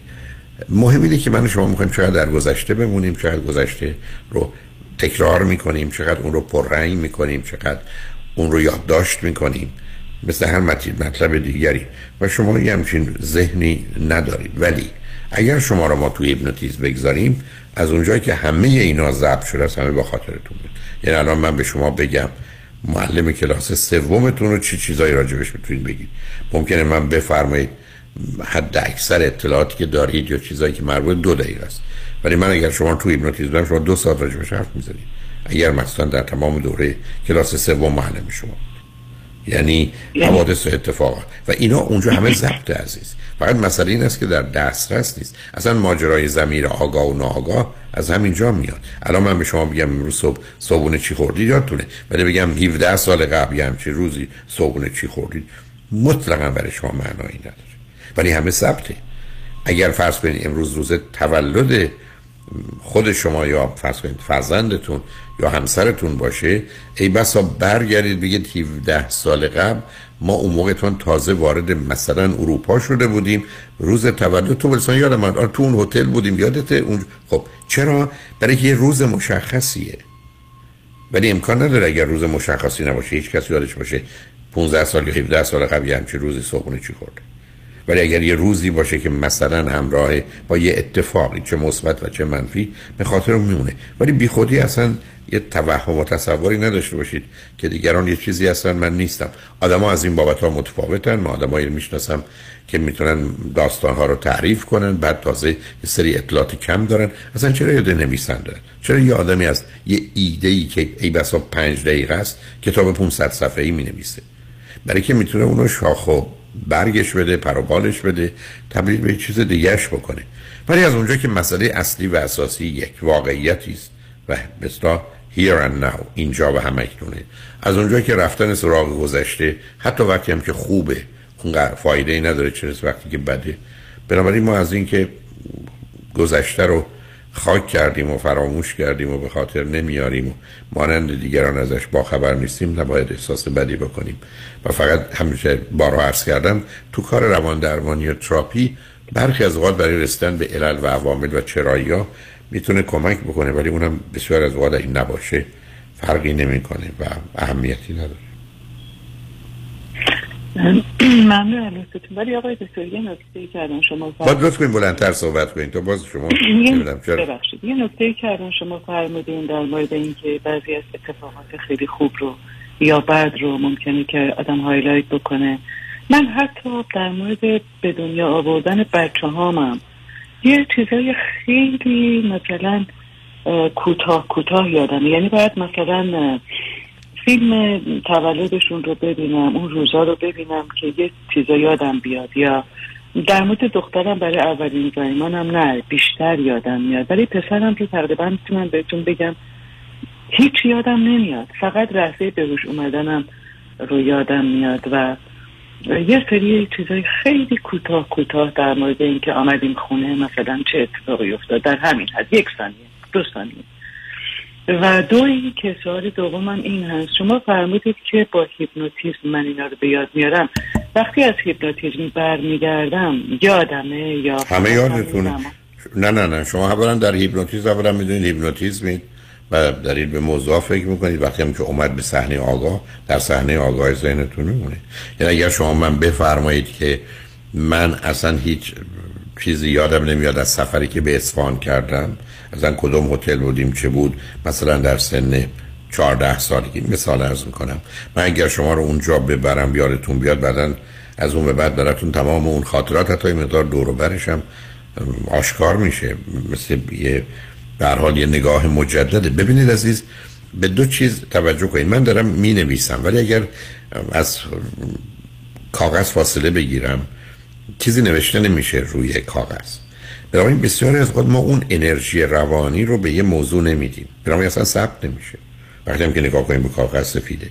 مهم اینه که من شما می‌خوایم چقدر در گذشته بمونیم چقدر گذشته رو تکرار می‌کنیم چقدر اون رو پررنگ می‌کنیم چقدر اون رو یادداشت می‌کنیم. مثل هر مطلب دیگری. و شما یه همچین ذهنی ندارید. ولی اگر شما رو ما توی هیپنوتیزم بگذاریم از اونجایی که همه اینا ضبط شده است همه با خاطرتون بود یعنی الان من به شما بگم معلم کلاس سومتون رو چی چیزایی راجبش می‌تونید بگید؟ ممکنه من بفرمایید حد اکثر اطلاعاتی که دارید یا چیزایی که مربوط دو دقیقه است. ولی من اگر شما توی هیپنوتیزم شما دو ساعت راجبش حرف می‌زنید اگر مثلا در تمام دوره کلاس سوم معلم شما. یعنی, حوادث و اتفاقات و اینا اونجا همه ضبط عزیز. فقط مسئله این است که در دسترس نیست. اصلا ماجرای زمیر آگاه و ناآگاه از همینجا میاد. الان من به شما بگم امروز صبح صبحونه چی خوردید یادتونه. ولی بگم 17 سال قبل هم چی روزی صبحونه چی خوردید؟ مطلقا برای شما معنایی نداره. ولی همه ثبته اگر فرض کنید امروز روز تولد خود شما یا فرض کنید فرزندتون یا همسرتون باشه ای بسا برگردید بگید 17 سال قبل ما اون موقعتون تازه وارد مثلا اروپا شده بودیم. روز تولد تو بلسان یادم آره تو اون هتل بودیم. یادت اون خب چرا؟ برای یه روز مشخصیه. ولی امکان نداره اگر روز مشخصی نباشه هیچ کسی یادش باشه 15 سال یا 17 سال قبل همچین روزی صبحونه چی خورده. ولی اگر یه روزی باشه که مثلا همراه با یه اتفاقی چه مثبت و چه منفی به خاطر میمونه. ولی بیخودی اصلا یه توهم و تصوری نداشته باشید که دیگران یه چیزی هستن من نیستم. آدما از این بابت ها متفاوتن. ما آدمایی می‌شناسم که می‌تونن داستان ها رو تعریف کنن بعد تازه یه سری اطلاعات کم دارن. اصلا چرا یاد نویسنده؟ چرا یه آدمی از یه ایده ای که ای بسا پنج دقیقه است کتاب 500 صفحه ای می نویسه برای که می‌تونه اونو شاخ و برگش بده پروبالش بده تبدیل به چیز دیگهش بکنه. ولی از اونجا که مسئله اصلی و اساسی یک واقعیتی است و بسیار here and now اینجا و همکنونه از اونجا که رفتن سراغ گذشته حتی وقتی هم که خوبه اون فایده ای نداره چه وقتی که بده. بنابراین ما از اینکه گذشته رو خاک کردیم و فراموش کردیم و به خاطر نمیاریم و مانند دیگران ازش باخبر نیستیم نباید احساس بدی بکنیم. و فقط همیشه بارها عرض کردم تو کار روان درمانی و تراپی برخی از اوقات برای رسیدن به علل و عوامل و چرایی ها می‌تونه کمک بکنه ولی اونم بسیار از اوقات این نباشه فرقی نمی‌کنه و اهمیتی نداره. *clears throat* ممنون علیستون ولی آقای دکتر یه نکته کردن شما باید لطف کنیم بلندتر صحبت کنیم. تو باز شما *clears throat* ببخشید. یه نکته کردن شما فرمودین در مورد اینکه بعضی از اتفاقات خیلی خوب رو یا بد رو ممکنه که آدم هایلایت بکنه. من حتی در مورد به دنیا آوردن بچه هامم یه چیزای خیلی مثلا کوتاه کوتاه یادم یعنی باید مثلا فیلم تولدشون رو ببینم اون روزا رو ببینم که یه چیزا یادم بیاد. یا در مورد دخترم برای اولین زایمانم نه بیشتر یادم میاد. ولی پسرم رو تقریبا می‌تونم بهتون بگم هیچ یادم نمیاد. فقط لحظه به روش اومدنم رو یادم میاد و یه سری چیزای خیلی کوتاه کوتاه در مورد اینکه آمدیم خونه مثلا چه اتفاقی افتاد. در همین حد یک ثانیه دو ثانیه. و دومی که سوال دومم این هست. شما فرمودید که با هیپنوتیزم من اینا رو به یاد میارم. وقتی از هیپنوتیزم برمیگردم یادمه یا همه یادتونه. نه نه نه. شما اولا در هیپنوتیزم اولا می‌دونید هیپنوتیزم و دارید به موضوع فکر می‌کنید. وقتی هم که اومد به صحنه آگاه در صحنه آگاه ذهنتون میمونه یعنی اگر شما من بفرمایید که من اصلا هیچ چیزی یادم نمیاد از سفری که به اصفهان کردم اصلا کدوم هتل بودیم چه بود؟ مثلا در سن 14 سالگی. مثال ارز می‌کنم. من اگر شما رو اونجا ببرم یادتون بیاد بعدا از اون به بعد براتون تمام اون خاطرات حتی مقدار دور و برش هم آشکار میشه. مثل یه در حال یه نگاه مجدده ببینید عزیز به دو چیز توجه کنید. من دارم می نویسم ولی اگر از کاغذ فاصله بگیرم چیزی نوشته نمیشه روی کاغذ. بنابراین بسیاری از ما اون انرژی روانی رو به یه موضوع نمیدیم. بنابراین اصلا ثبت نمیشه. وقتی هم که نگاه کنیم به کاغذ سفیده.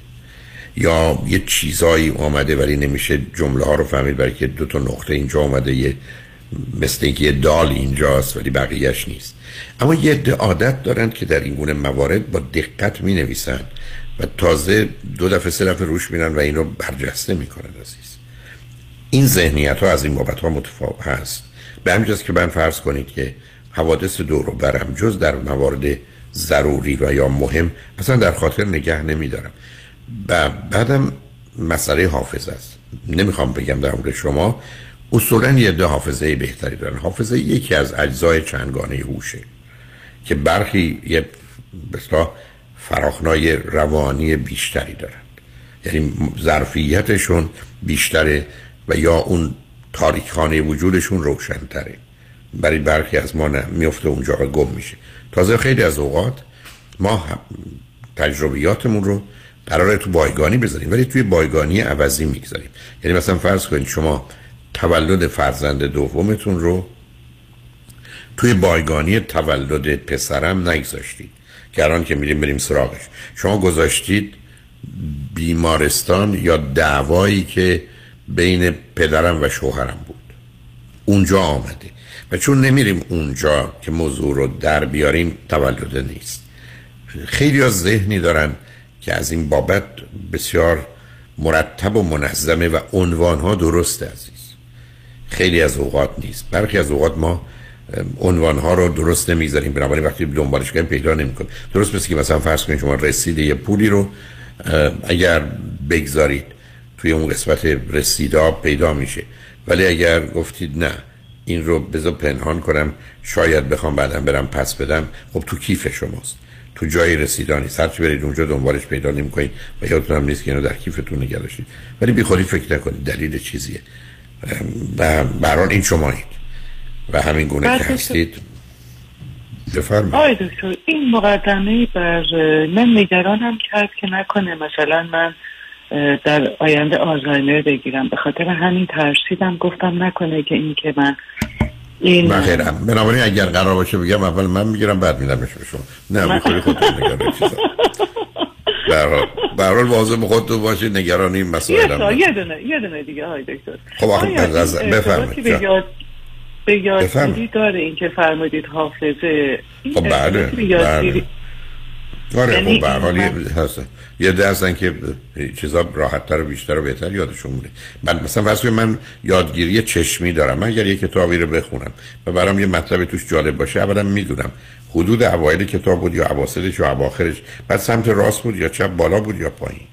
یا یه چیزایی آمده ولی نمیشه جمله ها رو فهمید برای که دو تا نقطه اینجا آمده یه مثل اینکه یه دال اینجاست ولی بقیهش نیست. اما یه عادت دارند که در این گونه موارد با دقت می نویسن و تازه دو دفعه سه دفعه روش میرن و این رو برجسته می‌کنن عزیز. این ذهنیت ها از این بابت ها متفاوت هست. به همجاست که من فرض کنید که حوادث دور و برم جز در موارد ضروری و یا مهم اصلا در خاطر نگه نمیدارم. و بعدم مسئله حافظ است. نمی‌خوام بگم در مورد شما اصولا یه ده حافظه بهتری دارن. حافظه یکی از اجزای چندگانه هوشه که برخی یه بسلا فراخنای روانی بیشتری دارن. یعنی ظرفیتشون بیشتره و یا اون تاریخانه وجودشون روشنتره. برای برخی از ما میفته اونجا و گم میشه. تازه خیلی از اوقات ما تجربیاتمون رو قراره تو بایگانی بذاریم ولی توی بایگانی عوضی می‌گذاریم. یعنی مثلا فرض کنید شما تولد فرزند دومتون رو توی بایگانی تولد پسرم نگذاشتید. که که میریم بریم سراغش. شما گذاشتید بیمارستان یا دعوایی که بین پدرم و شوهرم بود. اونجا آمده. و چون نمیریم اونجا که موضوع رو در بیاریم تولد نیست. خیلی از ذهنی دارن که از این بابت بسیار مرتب و منظمه و عنوان ها درست عزیز. خیلی از اوقات نیست. برخی از اوقات ما عنوان ها رو درست نمی‌ذاریم. بنابراین وقتی دنبالش کنیم پیدا نمی‌کنیم. درست مثل که مثلا فرض کنید شما رسیده یه پولی رو اگر بگذارید توی اون قسمت رسیدا پیدا میشه. ولی اگر گفتید نه این رو بذار پنهان کنم شاید بخوام بعدم برم پس بدم. خب تو کیف شماست. تو جای رسیدانی هرچی برید اونجا دنبالش پیدا نمی‌کنید و یادتون هم نیست که اینو در کیفتون نگه داشتید. ولی بی فکر نکنید. دلیل چیزیه. و برحال این شمایید. و همین گونه که هستید. بفرمایید. آی دکتر این مقدمه بر من نگرانم کرد که نکنه مثلا من در آینده آزایمر بگیرم. به خاطر همین ترسیدم. گفتم نکنه که این که من این من خیرم. بنابراین اگر قرار باشه بگم اول من می‌گیرم بعد میدمش به شما. نه می‌خوری خودتون نگران چیزا *laughs* به هر حال. واضح به خودتون باشید. نگران این مسائل یه هم دونه یه دونه دیگه های دکتر. خب آخه بفرمایید. به یادگیری. داره این که فرمودید حافظه؟ خب بله. بله. آره خب به حال هست. یه ده هستن که چیزا راحتتر و بیشتر و بهتر یادشون میره. من مثلا فرض کنید من یادگیری چشمی دارم. من اگر یه کتابی رو بخونم و برام یه مطلب توش جالب باشه اولا می‌دونم حدود اوایل کتاب بود یا اواسطش یا اواخرش بعد سمت راست بود یا چپ بالا بود یا پایین.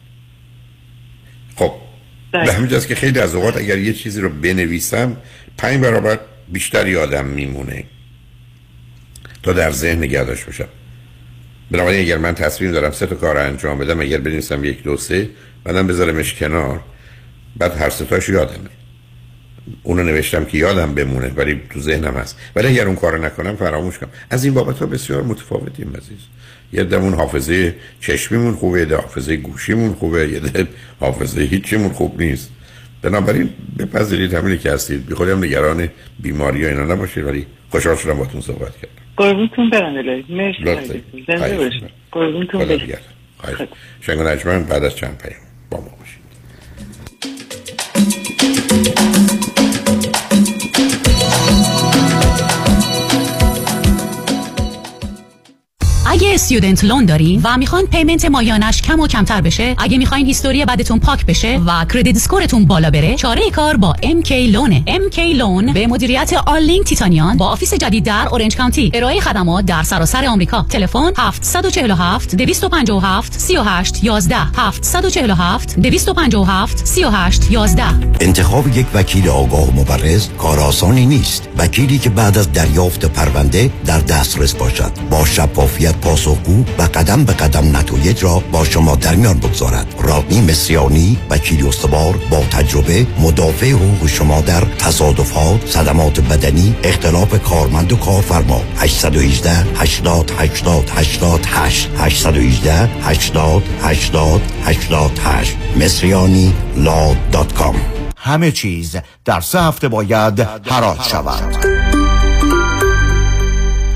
خب به همین جاست که خیلی از اوقات اگر یه چیزی رو بنویسم پنج برابر بیشتر یادم میمونه تا در ذهن نگه داشته باشم. بنابراین اگر من تصمیم دارم سه تا کار انجام بدم اگر بنویسم یک دو سه بعدم بذارمش کنار بعد هر سه تاش یادمه. اونو نوشتم که یادم بمونه ولی تو ذهنم هست. ولی اگر اون کارو نکنم فراموش کنم. از این بابت ها بسیار متفاوتیم عزیز. یه دمون حافظه چشمیمون خوبه یه حافظه گوشیمون خوبه یه ده حافظه هیچیمون خوب نیست. بنابراین بپذیرید همینی که هستید. بی خودم نگران بیماری ها اینا نباشید ولی خوشحال شدم باتون صحبت کردم. قربونتون برم الهی. مرسی. زنده باشید. قربونتون. خواهش. شنگ نجمن بعد از چند پیام با ما باشید. student loan دارین و می‌خوان payment ماهیانش کم و کمتر بشه؟ اگه می‌خواین history بدتون پاک بشه و credit score تون بالا بره چاره کار با MK Loan ه MK Loan به مدیریت آرلینگ تیتانیان با office جدید در اورنج کانتی ارائه خدمات در سراسر آمریکا. تلفن 747 257 38 11 747 257 38 11 انتخاب یک وکیل آگاه مبرز کار آسانی نیست. وکیلی که بعد از دریافت پرونده در دسترس باشد. با شفافیت پاسخگو و قدم به قدم نتایج را با شما در میان بگذارد رادنی مصریانی وکیل استوار با تجربه مدافع حقوق شما در تصادفات صدمات بدنی اختلاف کارمند و کارفرما 818 80 80 88 818 80 80 88 مصریانی لا دات کام همه چیز در سه هفته باید حراج شود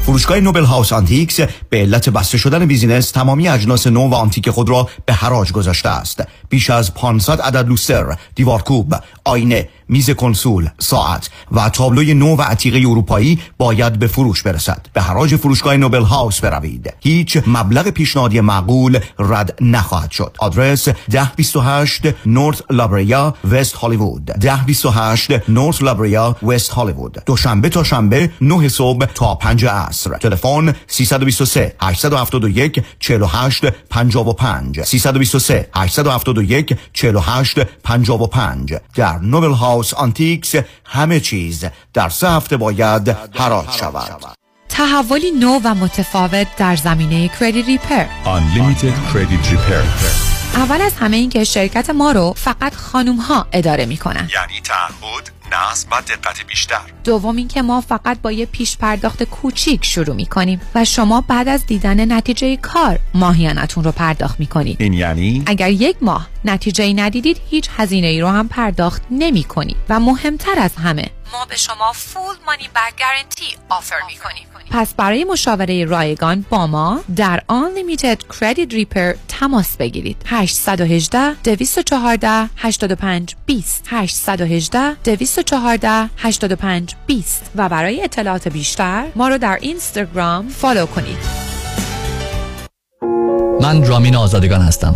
فروشگاه Noble House Antiques به علت بسته شدن business تمامی اجناس نو و آنتیک خود را به حراج گذاشته است. بیش از 500 عدد لوستر دیوارکوب آینه میز کنسول ساعت و تابلوی نو و عتیقه اروپایی باید به فروش برسد. به حراج فروشگاه Noble House بروید. هیچ مبلغ پیشنهادی معقول رد نخواهد شد. آدرس 1028 North La Brea West Hollywood. 1028 North La Brea West Hollywood. دوشنبه تا شنبه 9 صبح تا 5 عصر. تلفن 323 871 48 55 323 871 48 55 در Noble House Antiques همه چیز در سه هفته باید حراج شود. تحولی نو و متفاوت در زمینه کردی ریپر Unlimited Credit Repair. اول از همه این که شرکت ما رو فقط خانوم ها اداره می‌کنن. یعنی تعهد نظم و دقت بیشتر. دوم اینکه ما فقط با یه پیش پرداخت کوچیک شروع می‌کنیم و شما بعد از دیدن نتیجه کار ماهیانتون رو پرداخت می‌کنید. این یعنی؟ اگر یک ماه نتیجه ای ندیدید هیچ هزینه ای رو هم پرداخت نمی کنید و مهمتر از همه ما به شما full money back guarantee offer می کنیم پس برای مشاوره رایگان با ما در Unlimited Credit Repair تماس بگیرید. 818 214 85 20 818 214 85 20 و برای اطلاعات بیشتر ما رو در اینستاگرام follow کنید. من رامین آزادگان هستم.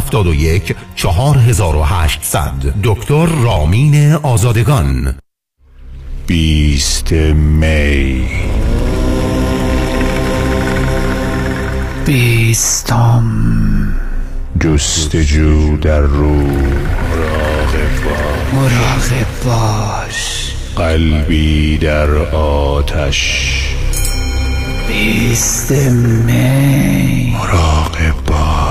4800 دکتر رامین آزادگان. بیست می. بیستم. جستجو در روح. مراقب باش. قلبی در آتش. بیست می. مراقب باش.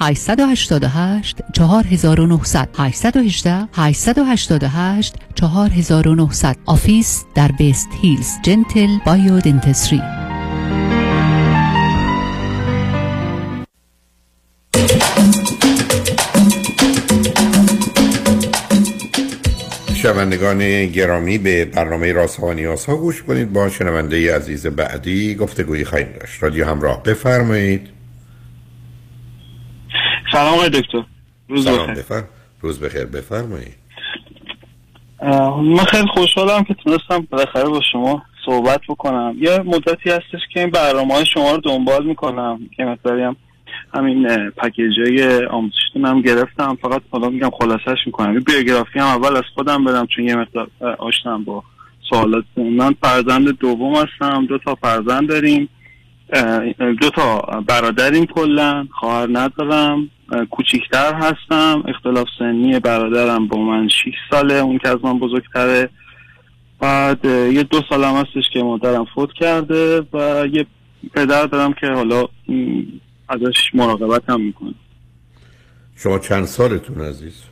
888 4900 818 888 4900 office در West Hills Gentle Biodentistry شنوندگان گرامی به برنامه رازها و نیازها گوش کنید. با شنونده عزیز بعدی گفتگویی خواهیم داشت. رادیو همراه بفرمایید. سلام آقای دکتر. روز سلام بخیر. بفر... روز بخیر. بفرمایید. من خیلی خوشحالم که تونستم بالاخره با شما صحبت بکنم. یه مدتی هستش که این برنامه های شما رو دنبال می‌کنم. که مقداری هم همین پکیج های آموزشی هم گرفتم. فقط حالا میگم خلاصش می‌کنم. یه بیوگرافی هم اول از خودم بدم چون یه مقدار اه، آشنام با سوالات من فرزند دوم هستم. دو تا فرزند داریم. دو تا برادریم کلا. خواهر ندارم. کوچیکتر هستم. اختلاف سنی برادرم با من 6 ساله اون که از من بزرگتره. بعد یه دو سال هم هستش که مادرم فوت کرده و یه پدر دارم که حالا ازش مراقبت هم می‌کنه. شما چند سالتون عزیز؟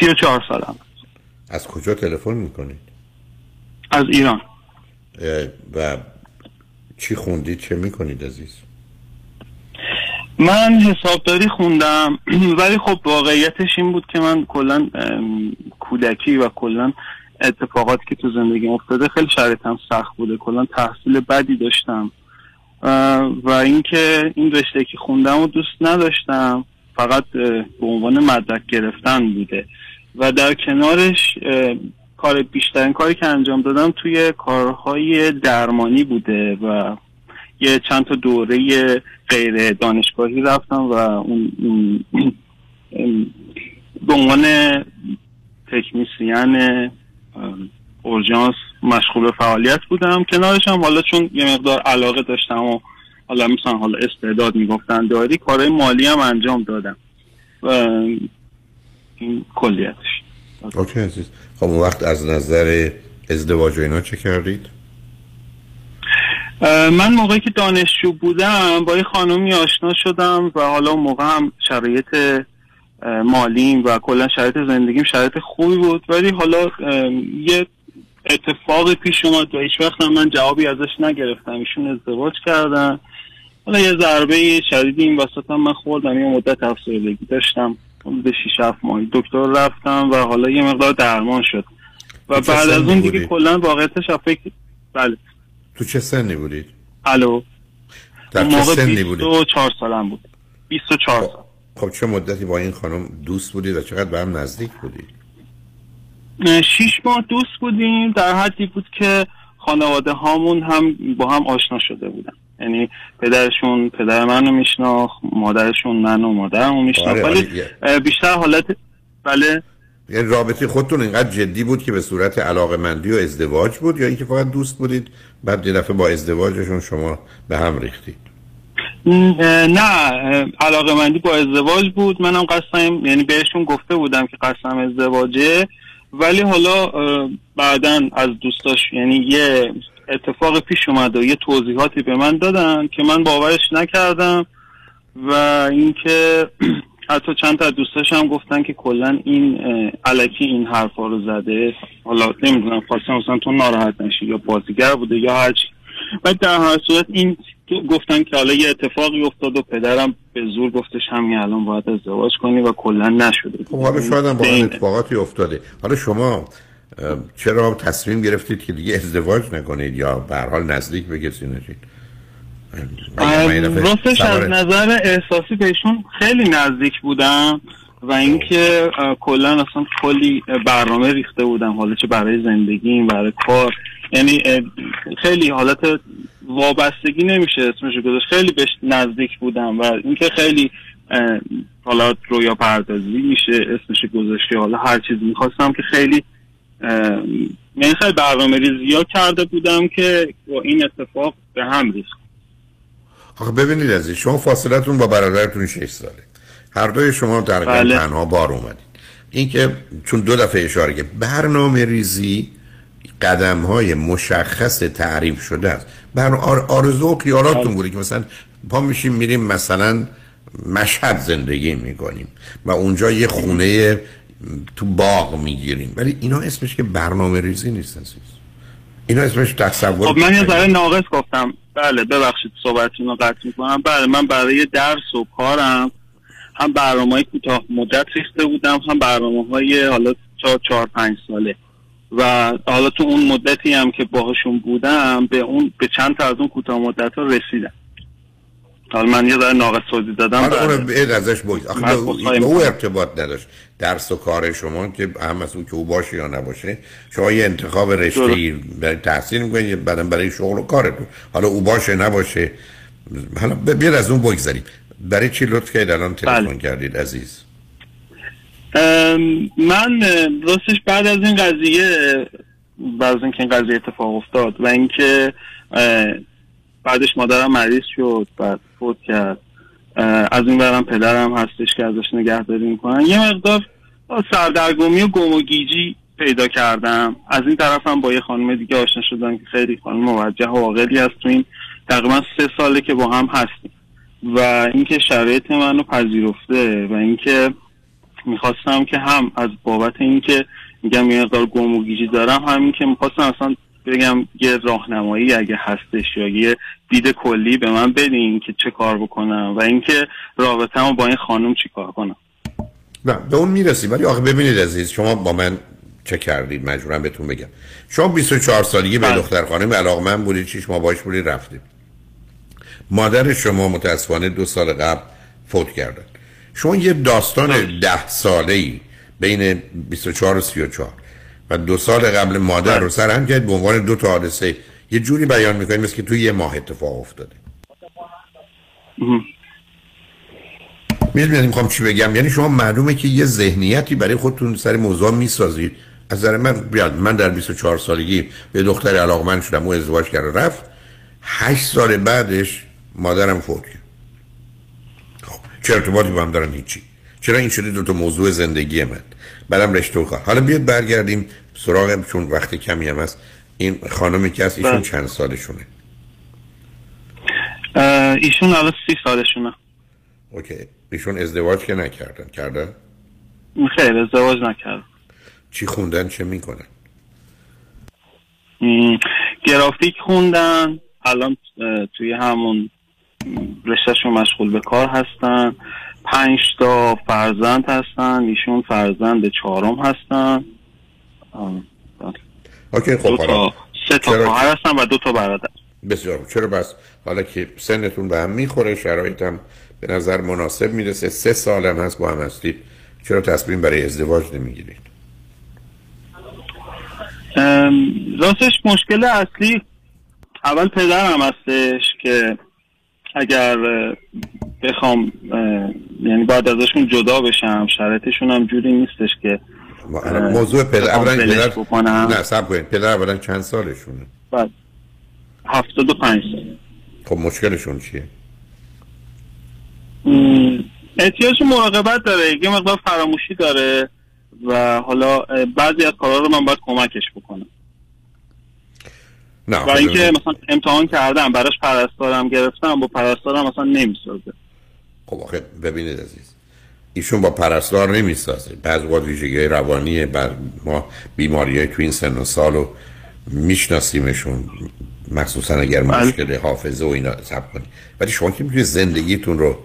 سی و چهار سالم. از کجا تلفن می‌کنید؟ از ایران. و چی خوندید؟ چه می‌کنید عزیز؟ من حسابداری خوندم *clears throat* ولی خب واقعیتش این بود که من کلا کودکی و کلا اتفاقاتی که تو زندگی افتاده خیلی شرایطم سخت بوده کلا تحصیل بدی داشتم. و اینکه این رشته که خوندم و دوست نداشتم فقط به عنوان مدرک گرفتن بوده. و در کنارش کار بیشترین کاری که انجام دادم توی کارهای درمانی بوده و یه چند تا دوره غیر دانشگاهی رفتم و اون به عنوان تکنیسیان اورژانس مشغول فعالیت بودم. کنارش هم حالا چون یه مقدار علاقه داشتم و حالا مثلا حالا استعداد می‌گفتن داری کارهای مالی هم انجام دادم. و این کلیتش. اوکی عزیز. خب وقت از نظر ازدواج و اینا چه کردید؟ من موقعی که دانشجو بودم با یه خانومی آشنا شدم و حالا اون موقع هم شرایط مالیم و کلا شرایط زندگیم شرایط خوبی بود. ولی حالا یه اتفاقی پیش اومد و هیچ وقت من جوابی ازش نگرفتم. ایشون ازدواج کردن. حالا یه ضربه شدیدی این وسط هم من خوردم. یه مدت افسردگی داشتم. حدود 6 7 ماه. دکتر رفتم و حالا یه مقدار درمان شد. و چه بعد از اون دیگه؟ کلا واقعیتش فکر بله. تو چه سنی بودید؟ الو. در چه سنی بودید؟ 24 سالم بود. 24 سال. خب چه مدتی با این خانم دوست بودید و چقدر به هم نزدیک بودید؟ شیش ماه دوست بودیم. در حدی بود که خانواده هامون هم با هم آشنا شده بودن. یعنی پدرشون پدر منو میشناخت مادرشون منو مادرمو میشناخت. آره، ولی آره، اه، بیشتر حالت بله. یعنی رابطه خودتون اینقدر جدی بود که به صورت علاقه مندی و ازدواج بود یا اینکه فقط دوست بودید بعد یه دفعه با ازدواجشون شما به هم ریختید؟ نه علاقه مندی با ازدواج بود. منم قصدم یعنی بهشون گفته بودم که قصدم ازدواجه. ولی حالا بعدا از دوستاش یعنی یه اتفاق پیش اومد و یه توضیحاتی به من دادن که من باورش نکردم و اینکه *clears throat* حتی چند تا از دوستاش هم گفتن که کلا این اه، الکی این حرفا رو زده. حالا نمی‌دونم خواستم مثلا تو ناراحت نشی یا بازیگر بوده یا هر چی. بعد در هر صورت این تو گفتن که حالا یه اتفاقی افتاد و پدرم به زور گفتش همین الان باید ازدواج کنی و کلا نشده. خب حالا شاید هم اتفاقاتی افتاده. حالا شما چرا تصمیم گرفتید که دیگه ازدواج نکنید یا به هر حال نزدیک به کسی نشید اه، من یه دفعه راستش از نظر احساسی بهشون خیلی نزدیک بودم و اینکه کلا اصلا کلی برنامه ریخته بودم حالا چه برای زندگیم برای کار. یعنی خیلی حالت وابستگی نمیشه اسمش گذاشت. خیلی بهش نزدیک بودم و اینکه خیلی حالا رویا پردازی میشه اسمش گذاشتی حالا هر چیزی می‌خواستم که خیلی اه، یعنی خیلی برنامه ریزی ها کرده بودم که با این اتفاق به هم ریخت. آخه ببینید عزیز شما فاصلتون با برادرتون 6 ساله. هر دوی شما در بله. تنها بار اومدید. اینکه چون دو دفعه اشاره که برنامه ریزی قدم های مشخص تعریف شده است. بر آر- آرزو و خیالاتون بوده که مثلا پا میشیم میریم مثلا مشهد زندگی می‌کنیم و اونجا یه خونه تو باغ می‌گیریم. ولی اینا اسمش که برنامه ریزی نیست اینا اسمش تصور خب من یه ذره ناقص گفتم. بله ببخشید صحبتتون رو قطع می‌کنم. بله من برای درس و کارم هم برنامه های کوتاه مدت ریخته بودم هم برنامه های حالا چهار چهار پنج ساله. و حالا تو اون مدتی هم که باهاشون بودم به اون به چند تا از اون کوتاه مدت ها رسیدم. حالا من یه ذره ناقص توضیح دادم. حالا بله. بعد ازش بگید آخه به او, می‌کنم. ارتباط نداشت. درس و کار شما که هم از اون که او باشه یا نباشه. شما یه انتخاب رشته ای برای تحصیل می‌کنید بعدم برای شغل و کارتون حالا او باشه نباشه. حالا بیاد از اون بگذاریم برای چی لطف کردید؟ الان تلفن بله. کردید عزیز. من راستش بعد از این قضیه بعد از اینکه این قضیه اتفاق افتاد و اینکه بعدش مادرم مریض شد بعد فوت کرد. از این برم پدرم هستش که ازش نگهداری می‌کنن. یه مقدار سردرگمی و گم و گیجی پیدا کردم. از این طرفم با یه خانم دیگه آشنا شدم که خیلی خانم موجه و عاقلی هست تو این تقریبا سه ساله که با هم هستیم. و اینکه شرایط منو پذیرفته و اینکه می‌خواستم که هم از بابت اینکه میگم یه مقدار گم و گیجی دارم همین که می‌خواستم اصلا بگم یه راهنمایی اگه هستش یا یه دید کلی به من بدین که چه کار بکنم و اینکه رابطه‌مو با این خانم چی کار کنم. نه به اون می‌رسیم ولی آخه ببینید عزیز شما با من چه کردید؟ مجبورم بهتون بگم. شما 24 سالگی به دختر خانم علاقمند بودید چیش ما باش بودید رفتید. مادر شما متاسفانه دو سال قبل فوت کردن. شما یه داستان ده ساله ای بین 24 و 34 و دو سال قبل مادر رو سرهم کرد به عنوان دو تا حادثه. یه جوری بیان می‌کنید مثل که توی یه ماه اتفاق افتاده. می‌دونید می‌خوام چی بگم؟ یعنی شما معلومه که یه ذهنیتی برای خودتون سر موضوع می‌سازید. از نظر من بیاد من در 24 سالگی به دختر علاقمند شدم و ازدواج کرد رفت. 8 سال بعدش مادرم فوت کرد. خب چه ارتباطی با هم دارن؟ هیچی. چرا این شده دو تا موضوع زندگی من؟ بعدم رشته و کار. حالا بیاد برگردیم سراغ چون وقت کمی هم هست. این خانمی که هست ایشون بله. چند سالشونه؟ ایشون الان سی سالشونه. اوکی. ایشون ازدواج که نکردن کردن؟ خیر ازدواج نکرد چی خوندن؟ چه می‌کنن؟ گرافیک خوندن. الان توی همون رشتهشون مشغول به کار هستن. پنج تا فرزند هستن ایشون فرزند چهارم هستن. بله. اوکی خب دو تا سه تا خواهر هستم و دو تا برادر. بسیار. چرا بس؟ حالا که سنتون به هم می‌خوره شرایطم به نظر مناسب می‌رسه. سه سالم هست با هم هستید. چرا تصمیم برای ازدواج نمی‌گیرید؟ راستش مشکل اصلی اول پدرم هستش که اگر بخوام یعنی بعد ازشون جدا بشم شرایطشون هم جوری نیستش که موضوع پدر اولا پدر بکنم. نه سب کنید. پدر اولا چند سالشونه؟ بعد هفتاد و پنج سال. خب مشکلشون چیه؟ احتیاج مراقبت داره. یه مقدار فراموشی داره و حالا بعضی از کارها رو من باید کمکش بکنم. نه و اینکه. مثلا امتحان کردم براش پرستارم گرفتم با پرستارم مثلا نمی‌سازه. خب آخه ببینید عزیز ایشون با پرستار نمی‌سازه. بعض وقت ویژگی روانیه بر ما بیماری تو این سن و سال رو میشناسیمشون مخصوصا اگر مشکل حافظه و اینا سب کنید ولی شما که می‌تونید زندگیتون رو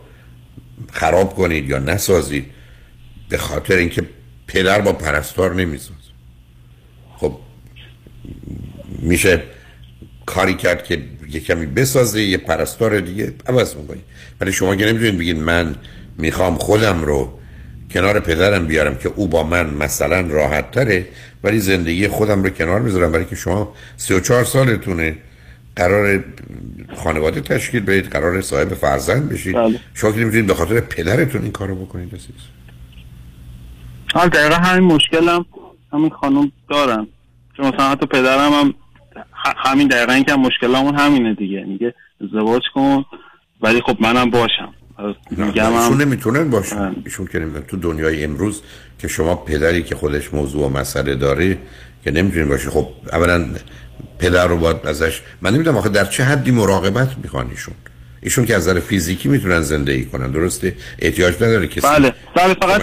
خراب کنید یا نسازید به خاطر اینکه پدر با پرستار نمی‌سازه. خب میشه کاری کرد که یه کمی بسازه یه پرستار دیگه. عوض می‌کنی. ولی شما که نمی‌تونید بگید من می‌خوام خودم رو کنار پدرم بیارم که او با من مثلا راحت تره ولی زندگی خودم رو کنار بذارم برای که شما 34 سالتونه. قرار خانواده تشکیل بدید قرار صاحب فرزند بشید. بله. شما که نمی‌تونید به خاطر پدرتون این کارو بکنید عزیز. حال دقیقا همین مشکلم همین خانم دارم چون مثلا حتی پدرم هم همین دقیقا این که مشکلمون همینه دیگه. میگه ازدواج کن ولی خب منم باشم. میگم هم نمی‌تونن باشن ایشون که تو دنیای امروز که شما پدری که خودش موضوع و مسئله داره که نمی‌تونین باشه. خب اولا پدر رو باید ازش من نمی‌دونم آخه در چه حدی مراقبت می‌خوان ایشون؟ ایشون که از نظر فیزیکی می‌تونن زندگی کنن. درسته؟ احتیاج نداره کسی بله. بله فقط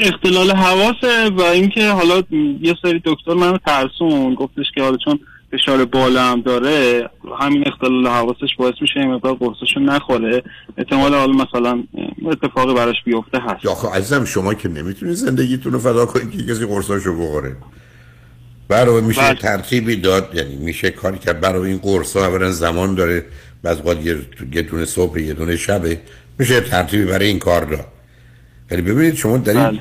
اختلال حواسه و اینکه حالا یه سری دکتر منو ترسون گفتش که حالا چون فشار بالا هم داره همین اختلال حواسش باعث میشه این مقدار قرصشو نخوره. احتمال حالا مثلا اتفاقی براش بیفته هست. یا آخه عزیزم شما که نمی‌تونید زندگیتون رو فدا کنید که کسی قرصاشو بخوره. برای میشه بله. ترتیبی داد یعنی میشه کاری کرد. برای این قرص ها اولا زمان داره. بعض وقت یه دونه صبح یه دونه شبه میشه ترتیبی برای این کار داد ولی ببینید شما در این بله.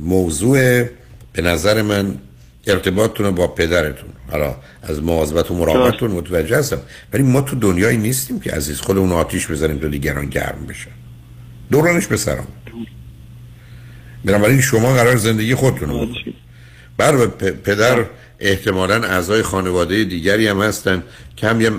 موضوع به نظر من ارتباطتون با پدرتون حالا از مواظبت و مراقبتون متوجه هستم. ولی ما تو دنیایی نیستیم که عزیز خودمون آتیش بزنیم تا دیگران گرم بشن دورانش به سرم. بنابراین شما قرار زندگی خودتون رو بکنید بر پ- پدر احتمالا اعضای خانواده دیگری هم هستن که هم یه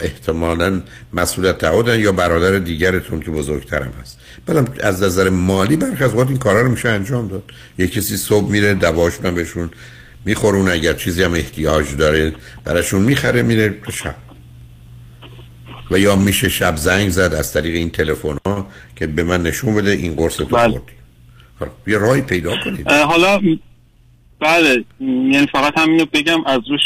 احتمالا مسئولیت تعهدن یا برادر دیگرتون که بزرگتر هم هست. بعدم از نظر مالی برخی از این کارا رو میشه انجام داد. یه کسی صبح میره دواشون هم بهشون میخورون اگر چیزی هم احتیاج داره براشون می‌خره میره شب. و یا میشه شب زنگ زد از طریق این تلفن ها که به من نشون بده این قرص تو خوردی. خب، یه راهی پیدا کنید. حالا بله یعنی فقط همینو بگم از روش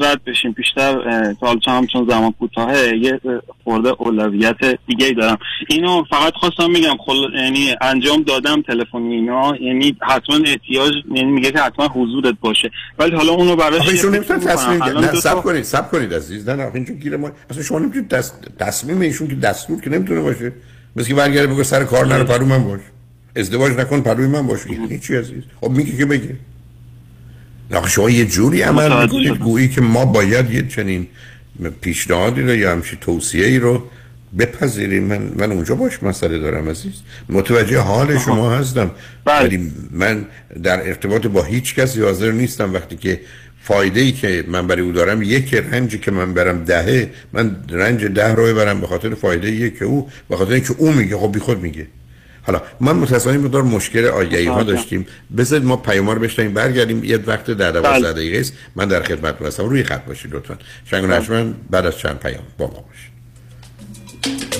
رد بشیم. بیشتر تا حالا چون چون زمان کوتاهه یه خورده اولویت دیگه ای دارم. اینو فقط خواستم بگم خل... یعنی انجام دادم تلفنی اینا یعنی حتما احتیاج یعنی میگه که حتما حضورت باشه. ولی حالا اونو براش ایشون نمی‌تونن فکر تصمیم الان نه سب کنید سب کنید عزیز. نه نه اینجور گیر ما اصلا شما نمی‌تونید دست... تصمیم ایشون که دستور که نمی‌تونه باشه. مثل که برگرده بگه سر کار نرو پروی من باش. ازدواج نکن پروی من باش. یعنی چی عزیز؟ خب میگه که بگه. شما یه جوری عمل می‌کنید. گویی که ما باید یه چنین پیشنهادی رو یا همچین توصیه ای رو بپذیریم. من من اونجاش مسئله دارم عزیز. متوجه حال شما هستم. ولی من در ارتباط با هیچ کسی حاضر نیستم. وقتی که فایده ای که من برای او دارم یک رنجی که من برم دهه من رنج ده رو ببرم به خاطر فایده یک که او به خاطر اینکه او میگه خب بی خود میگه. حالا من متاسفانه مقدار مشکل آگهی ها. داشتیم. بذارید ما پیام رو بشنیم برگردیم یه وقت در 12 بله. دقیقه است. من در خدمتتون هستم. روی خط باشید لطفا. شنگ بعد از چند پیام با ما باشید.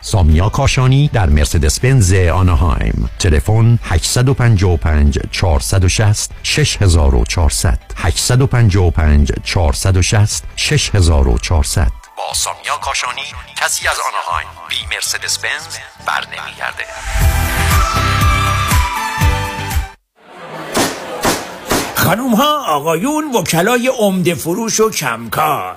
سامیا کاشانی در مرسدس بنز آنهایم. تلفن 855 460 6400 855 460 6400 با سامیا کاشانی کسی از آنهایم بی مرسدس بنز بر نمیگرده خانوم ها آقایون وکلای عمده فروش و کمکار.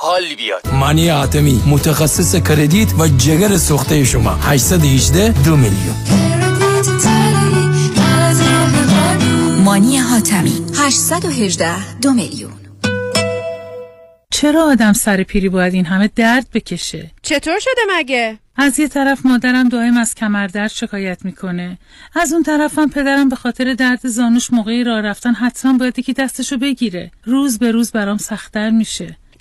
حال بیاد. مانی حاتمی متخصص کردیت و جگر سوخته شما. 818 دو میلیون. مانی حاتمی 818 دو میلیون. چرا آدم سر پیری باید این همه درد بکشه؟ چطور شده مگه؟ از یه طرف مادرم دائم از کمردرد شکایت می‌کنه. از اون طرفم پدرم به خاطر درد زانوش موقعی راه رفتن حتما باید یکی دستشو بگیره. روز به روز برام سختتر میشه.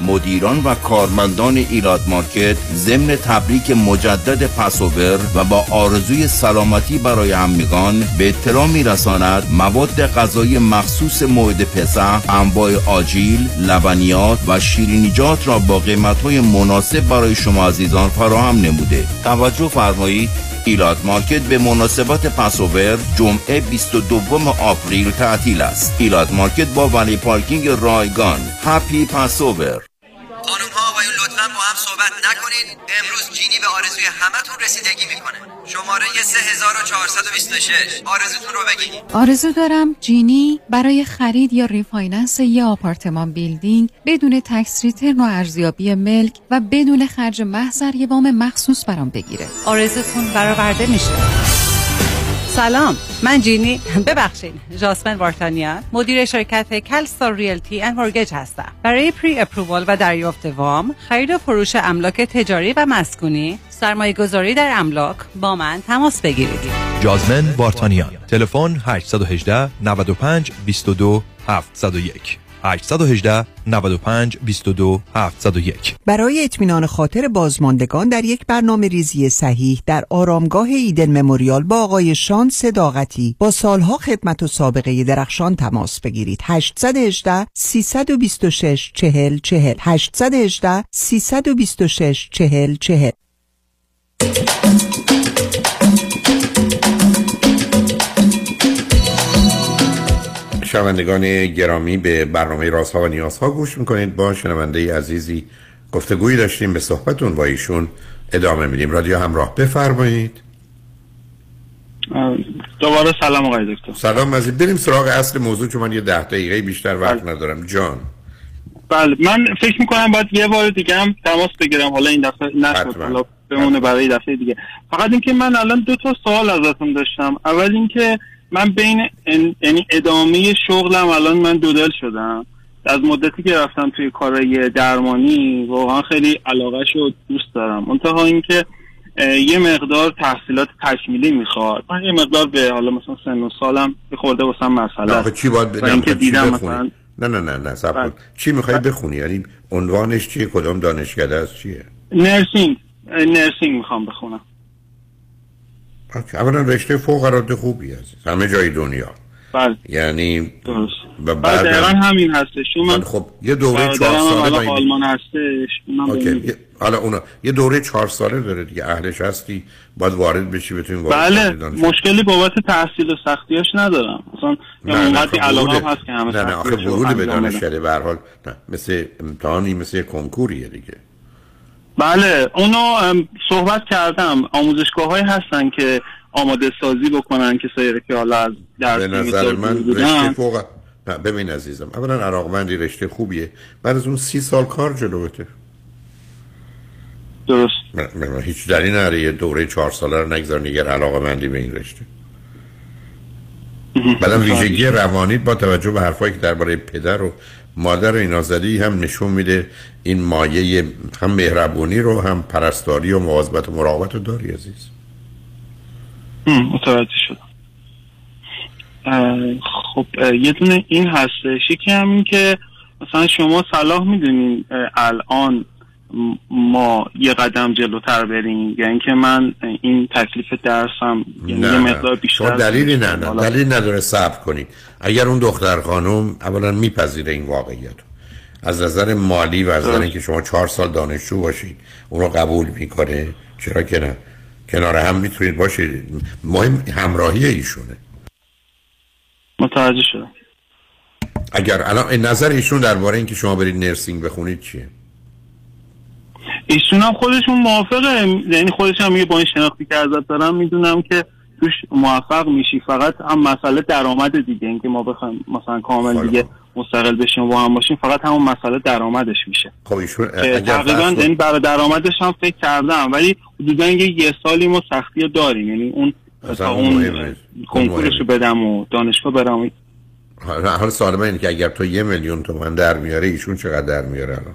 مدیران و کارمندان ایلات Market ضمن تبریک مجدد Passover و با آرزوی سلامتی برای همگان به اطلاع میرساند مواد غذایی مخصوص موعد پسح انواع آجیل لبنیات و شیرینیجات را با قیمتهای مناسب برای شما عزیزان فراهم نموده. توجه فرمایید ایلات Market به مناسبت Passover جمعه 22 April تعطیل است. ایلات Market با valet parking رایگان. Happy Passover خانم ها آقایون لطفا با هم صحبت نکنید امروز Genie به آرزوی همتون رسیدگی می‌کنه. شماره 3426 آرزوتون رو بگید آرزو دارم Genie برای خرید یا refinance یه apartment building بدون tax return و ارزیابی ملک و بدون خرج محضر یه وام مخصوص برام بگیره. آرزوتون برآورده میشه. سلام. من Genie. ببخشید. جاسمن وارتانیان مدیر شرکت کلستار Realty and Mortgage هستم. برای pre-approval و دریافت وام خرید و فروش املاک تجاری و مسکونی سرمایه گذاری در املاک با من تماس بگیرید. جازمن وارتانیان. تلفن 818 95 22 701 818 95 22 701 برای اطمینان خاطر بازماندگان در یک برنامه ریزی صحیح در آرامگاه ایدن مموریال با آقای شان صداقتی با سالها خدمت و سابقه درخشان تماس بگیرید. 818 326 40 40 818 326 40 40 شنوندگان گرامی به برنامه رازها و نیازها گوش می‌کنید. با شنونده عزیزی گفتگویی داشتیم به صحبتون با ایشون ادامه میدیم. رادیو همراه بفرمایید. دوباره سلام آقای دکتر. سلام عزیز. بریم سراغ اصل موضوع چون من یه ده دقیقه بیشتر وقت ندارم. جان. بله. من فکر می‌کنم باید یه بار دیگه هم تماس بگیرم. حالا این دفعه نشد. حالا بمونه برای دفعه دیگه. فقط اینکه من الان دو تا سوال ازتون داشتم. اول اینکه من بین یعنی ادامه شغلم الان من دودل شدم. از مدتی که رفتم توی کارهای درمانی واقعا خیلی علاقه شد دوست دارم. منتها اینکه یه مقدار تحصیلات تکمیلی می‌خواد. من یه مقدار به حالا مثلا سن و سالم خورده واسم مسئله نه چی باید و اینکه دیدم بخونی؟ مثلا نه نه نه نه صبر کن. چی می‌خوای بخونی؟ یعنی عنوانش چیه؟ کدام دانشکده است؟ چیه؟ نرسینگ. نرسینگ می‌خوام بخونم. اولا رشته فوق العاده خوبی عزیز. همه جای دنیا. بله. یعنی و بله بعد دقیقا همین هستش. چون من خب یه دوره چهار ساله حالا آلمان هستش. اونم. یه- حالا اونا یه دوره چهار ساله داره دیگه. اهلش هستی. باید وارد بشی بتونی وارد بله. دانشگاه. مشکلی بابت تحصیل و سختیاش ندارم. مثلا اونقدری خب علاقه هم هست که همه نه نه آخه ورود به. دانشکده به هر حال مثل امتحانی مثل کنکوریه دیگه. بله اونو صحبت کردم. آموزشگاه های هستن که آماده سازی بکنن کسایی رو که حالا از درس به نظر من رشته. فوق نه ببین عزیزم اولا علاقمندی رشته خوبیه. بعد از اون سی سال کار جلوته درست. من- هیچ دلیل نداره یه دوره چهار ساله رو نگذار نگر علاقمندی به این رشته. بعدم ویژگی روانیت با توجه به حرفایی که درباره پدر و مادر و اینا زدی هم نشون میده این مایه هم مهربونی رو هم پرستاری و مواظبت و مراقبت رو داری عزیز. متوجه اه، خب یه دونه این هستش. یکی هم این که مثلا شما صلاح می‌دونین الان ما یه قدم جلوتر بریم. یا اینکه من این تکلیف درسم یعنی یه مقدار بیشتر شما دلیلی نه نه دلیل نداره صبر کنید. اگر اون دختر خانم اولا میپذیره این واقعیت. از نظر مالی و از نظر اینکه شما چهار سال دانشجو باشید اون رو قبول می‌کنه. چرا که نه؟ کنار هم می‌تونید باشید. مهم همراهی ایشونه. متوجه شدم. اگر الان نظر ایشون درباره اینکه شما برید نرسینگ بخونید چیه؟ ایشون هم خودشون موافقه. یعنی خودش هم میگه با این شناختی که ازت دارم می‌دونم که توش موفق میشی. فقط هم مسئله درآمد دیگه. اینکه ما بخوایم مثلا کامل دیگه مستقل بشیم و هم باشیم فقط همون مسئله درآمدش میشه. خب ایشون تقریبا یعنی برای درآمدش هم فکر کردم. ولی حدودا یه سالی ما سختی داریم. یعنی اون تا اون. کنکورش رو بدم و دانشگاه برم. سوال من اینه که اگر تو یه میلیون تومن در میاره ایشون چقدر در میاره الان؟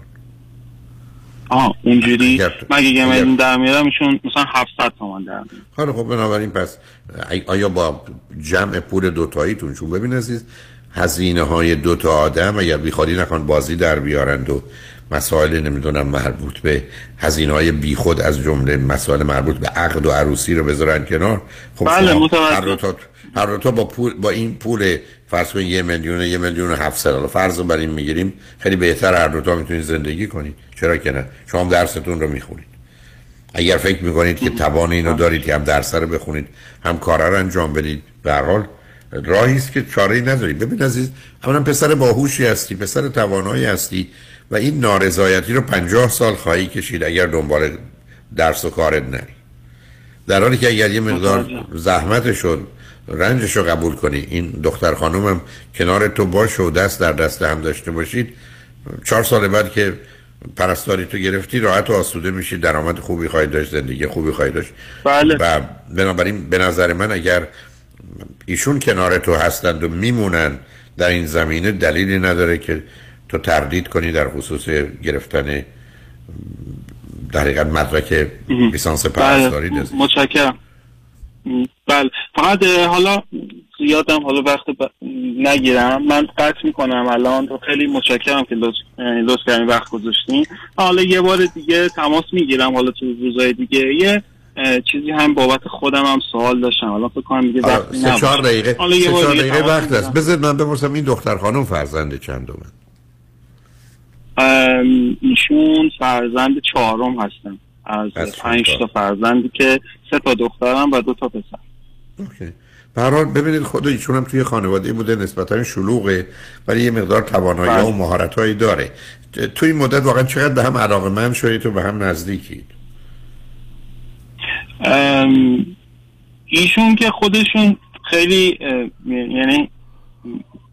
آه اونجوری مگه یه میلیون در میارم ایشون مثلا 700 تومن در میاره حالا خب بنابراین پس آیا با جمع پول دوتاییتون چون ببین عزیز هزینه های دوتا آدم اگر بیخوادی نکن بازی در بیارند و مسائل نمی‌دونم مربوط به هزینه های بیخود از جمله مسائل مربوط به عقد و عروسی رو بذارن کنار خب بله، متوجه. هر دو تا با پول با این پول فرض کن یه میلیون یه میلیون و 700 حالا فرض رو بر این می‌گیریم خیلی بهتر هر دو تا می‌تونید زندگی کنید. چرا که نه؟ شما درستون رو می‌خونید. اگر فکر می‌کنید که توان اینو دارید که هم درس رو بخونید هم کارا رو انجام بدید به هر حال راهی است که چاره ای ندارید. ببین عزیز اولا پسر باهوشی هستی پسر توانایی هستی و این نارضایتی رو پنجاه سال خواهی کشید اگر دنبال درس و کارت نری. در حالی که اگر یه مقدار زحمت شد رنجش رو قبول کنی. این دختر خانومم کنار تو باشه و دست در دست هم داشته باشید. چهار سال بعد که پرستاری تو گرفتی راحت و آسوده میشی. درآمد خوبی خواهید داشت زندگی خوبی خواهید داشت. بله. و بنابراین به نظر من اگر ایشون کنار تو هستند و میمونن در این زمینه دلیلی نداره که تو تردید کنی در خصوص گرفتن در حقیقت مدرک لیسانس پرستاری بله متشکرم. بله. فقط حالا زیادم حالا وقت ب... نگیرم. من قطع می‌کنم الان. خیلی متشکرم که لطف لطف کردین وقت گذاشتین. حالا یه بار دیگه تماس می‌گیرم حالا تو روزهای دیگه. یه چیزی هم بابت خودم هم سوال داشتم. حالا فکر کنم دیگه وقتی سه چهار. دقیقه حالا یه سه بار چهار دیگه دقیقه وقت است. بذار من بپرسم این دختر خانم فرزند چندمه ام، ایشون فرزند چهارم هستن. از از پنج تا فرزندی که سه تا دخترم و دو تا پسر. اوکی. به هر حال ببینید خود ایشون هم توی خانواده بوده نسبتا شلوغه ولی یه مقدار توانایی بله. و مهارت هایی داره. توی این مدت واقعا چقدر به هم علاقه من شدید و به هم نزدیکید؟ ایشون که خودشون خیلی یعنی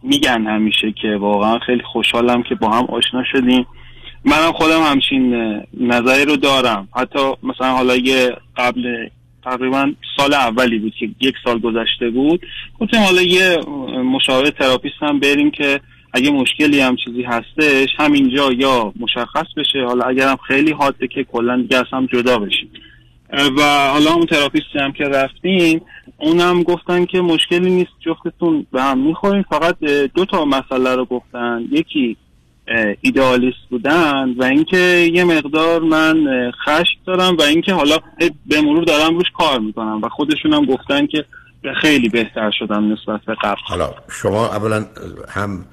میگن همیشه که واقعا خیلی خوشحالم که با هم آشنا شدیم. منم خودم همچین نظری رو دارم. حتی مثلا حالا یه قبل تقریبا سال اولی بود که یک سال گذشته بود. گفتیم حالا یه مشاور therapist هم بریم که اگه مشکلی هم چیزی هستش همینجا یا مشخص بشه. حالا اگرم خیلی حاده که کلا دیگه هم جدا بشیم. و حالا اون therapist ی هم که رفتیم اونم گفتن که مشکلی نیست جفتتون به هم می‌خورین. فقط دو تا مسئله رو گفتن. یکی ایدئالیست بودن و اینکه یه مقدار من خشم دارم و اینکه حالا به مرور دارم روش کار می‌کنم و خودشون هم گفتن که خیلی بهتر شدم نسبت به قبل. حالا شما اولا هم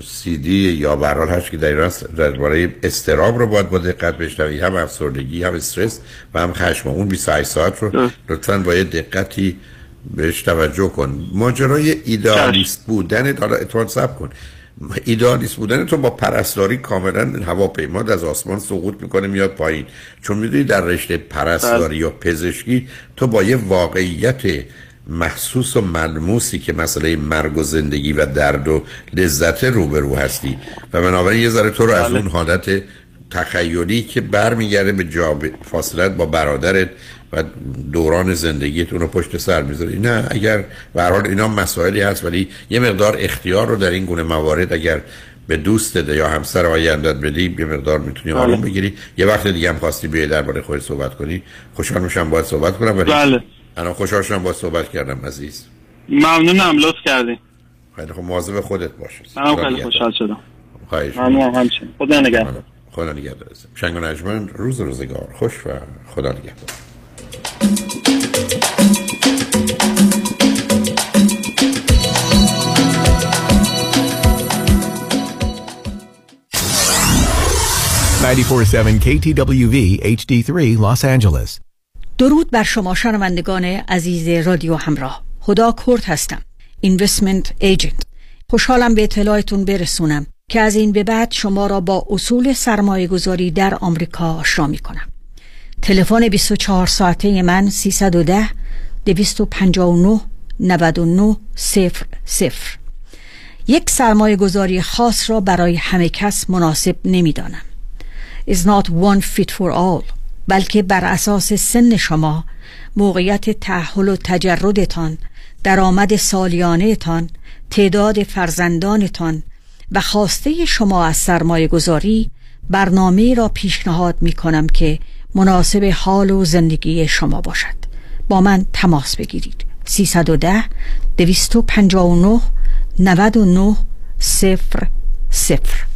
سی دی یا به هر که در راست درباره استراب رو باید با دقت بشنوید هم افسردگی هم استرس و هم خشم. اون 28 ساعت رو لطفا با یه دقتی بهش توجه کن. ماجرای ایدئالیست بودن حالا اتوان سب کن. ایدئالیست بودن تو با پرستاری کاملا هواپیما از آسمان سقوط می‌کنه میاد پایین. چون می‌دونی در رشته پرستاری یا پزشکی تو با یه واقعیت محسوس و ملموسی که مسئله مرگ و زندگی و درد و لذت روبرو هستی. و بنابراین یه ذره تو رو از بله. اون حالت تخیلی که برمیگرده به جا فاصلت با برادرت و دوران زندگیتون رو پشت سر می‌ذاری نه اگر به حال اینا مسائلی هست ولی یه مقدار اختیار رو در این گونه موارد اگر به دوستت یا همسر آیندت بدی یه مقدار می‌تونی بله. آروم بگیری. یه وقت دیگه هم خواستی بیای درباره خودت صحبت کنی. خوشحال میشم باید صحبت کنم ولی بله. الان خوشحال شدم باید صحبت کردم عزیز. ممنونم لطف کردین خیلی خب مواظب خودت باش منم خیلی. خوشحال شدم. خواهش ممنونم همچنین. خدا نگهدار. خدا نگهدار. شنگ و نجمن روز روزگار. خوش و خدا نگهدار. KTWV HD3 Los Angeles. درود بر شما شنوندگان عزیز رادیو همراه. خدا کرد هستم. اینوستمنت ایجنت خوشحالم به اطلاعتون برسونم که از این به بعد شما را با اصول سرمایه گذاری در آمریکا آشنا می کنم تلفن 24 ساعته من 310 259 99 صفر صفر. یک سرمایه گذاری خاص را برای همه کس مناسب نمی دانم is not one fit for all بلکه بر اساس سن شما موقعیت تأهل و تجردتان درآمد سالیانهتان تعداد فرزندانتان و خواسته شما از سرمایه گذاری برنامه را پیشنهاد می کنم که مناسب حال و زندگی شما باشد. با من تماس بگیرید. 310 259 99 صفر صفر.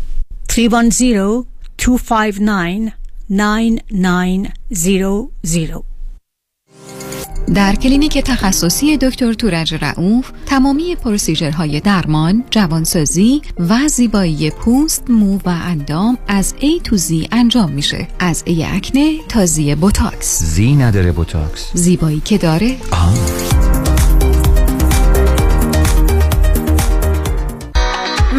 310 259 9900 در کلینیک تخصصی دکتر تورج رئوف تمامی procedure های درمان، جوانسازی و زیبایی پوست، مو و اندام از A to Z انجام میشه. از A acne تا Z بوتاکس. Z نداره بوتاکس زیبایی که داره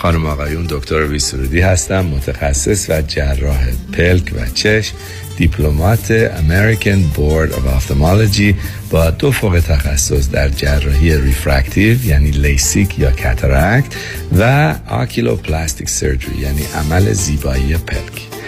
خانم آقایون دکتر ویسرودی هستم متخصص و جراح پلک و چشم Diplomate American Board of Ophthalmology با دو فوق تخصص در جراحی refractive یعنی لیسیک یا cataract و oculoplastic surgery یعنی عمل زیبایی پلک.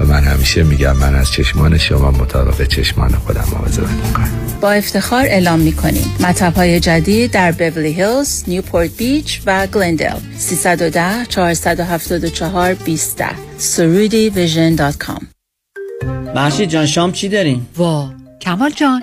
و من همیشه میگم من از چشمان شما مطابق چشمان خودم مواظبت می‌کنم. با افتخار اعلام می‌کنیم. مطب های جدید در بورلی هیلز، نیوپورت بیچ و گلندل 310 474 20 سرودی Vision dot com. محشید جان شام چی داریم؟ وا کمال جان.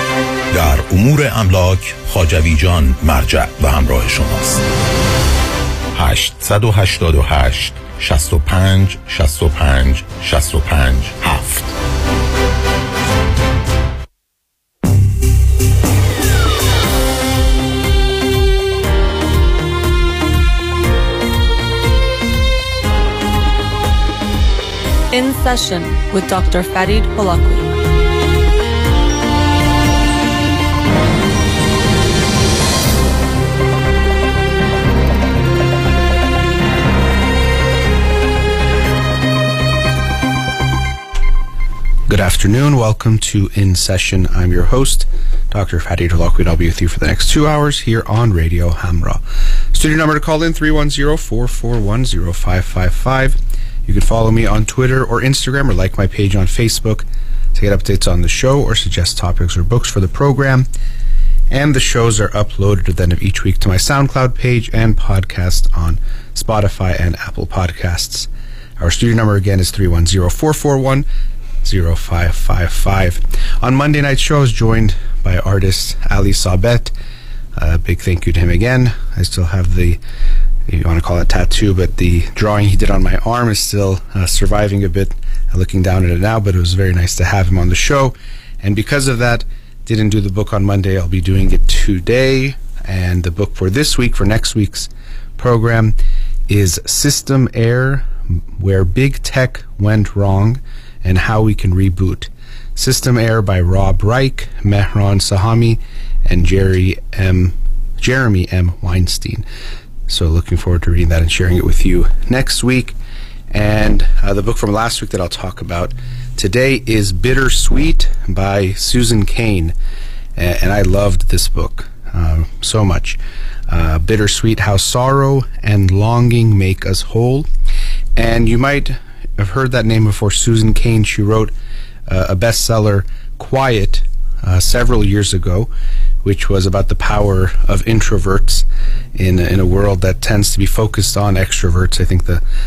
در امور املاک خاجوی جان مرجع و همراه شماست 888 65 65 65 7 In session with Dr. Farid Holakwi. Good afternoon. Welcome to In Session. I'm your host, Dr. Fatih Holakwi. I'll be with you for the next two hours here on Radio Hamra. Studio number to call in 310-441-0555. You can follow me on Twitter or Instagram or like my page on Facebook to get updates on the show or suggest topics or books for the program. And the shows are uploaded at the end of each week to my SoundCloud page and podcast on Spotify and Apple Podcasts. Our studio number again is 310 441 0555. On Monday night show, I was joined by artist Ali Sabet. A big thank you to him again. I still have the, you want to call it tattoo, but the drawing he did on my arm is still uh, surviving a bit, uh, looking down at it now, but it was very nice to have him on the show. And because of that, didn't do the book on Monday. I'll be doing it today. And the book for this week, for next week's program, is System Air Where Big Tech Went Wrong and how we can reboot. System Air by Rob Reich, Mehran Sahami, and Jerry M. Jeremy M. Weinstein. So looking forward to reading that and sharing it with you next week. And uh, the book from last week that I'll talk about today is Bittersweet by Susan Kane. And I loved this book uh, so much. Uh, Bittersweet How Sorrow and Longing Make Us Whole. And you might have heard that name before. Susan Kane, she wrote uh, a bestseller, Quiet, uh, several years ago, which was about the power of introverts in in a world that tends to be focused on extroverts. I think the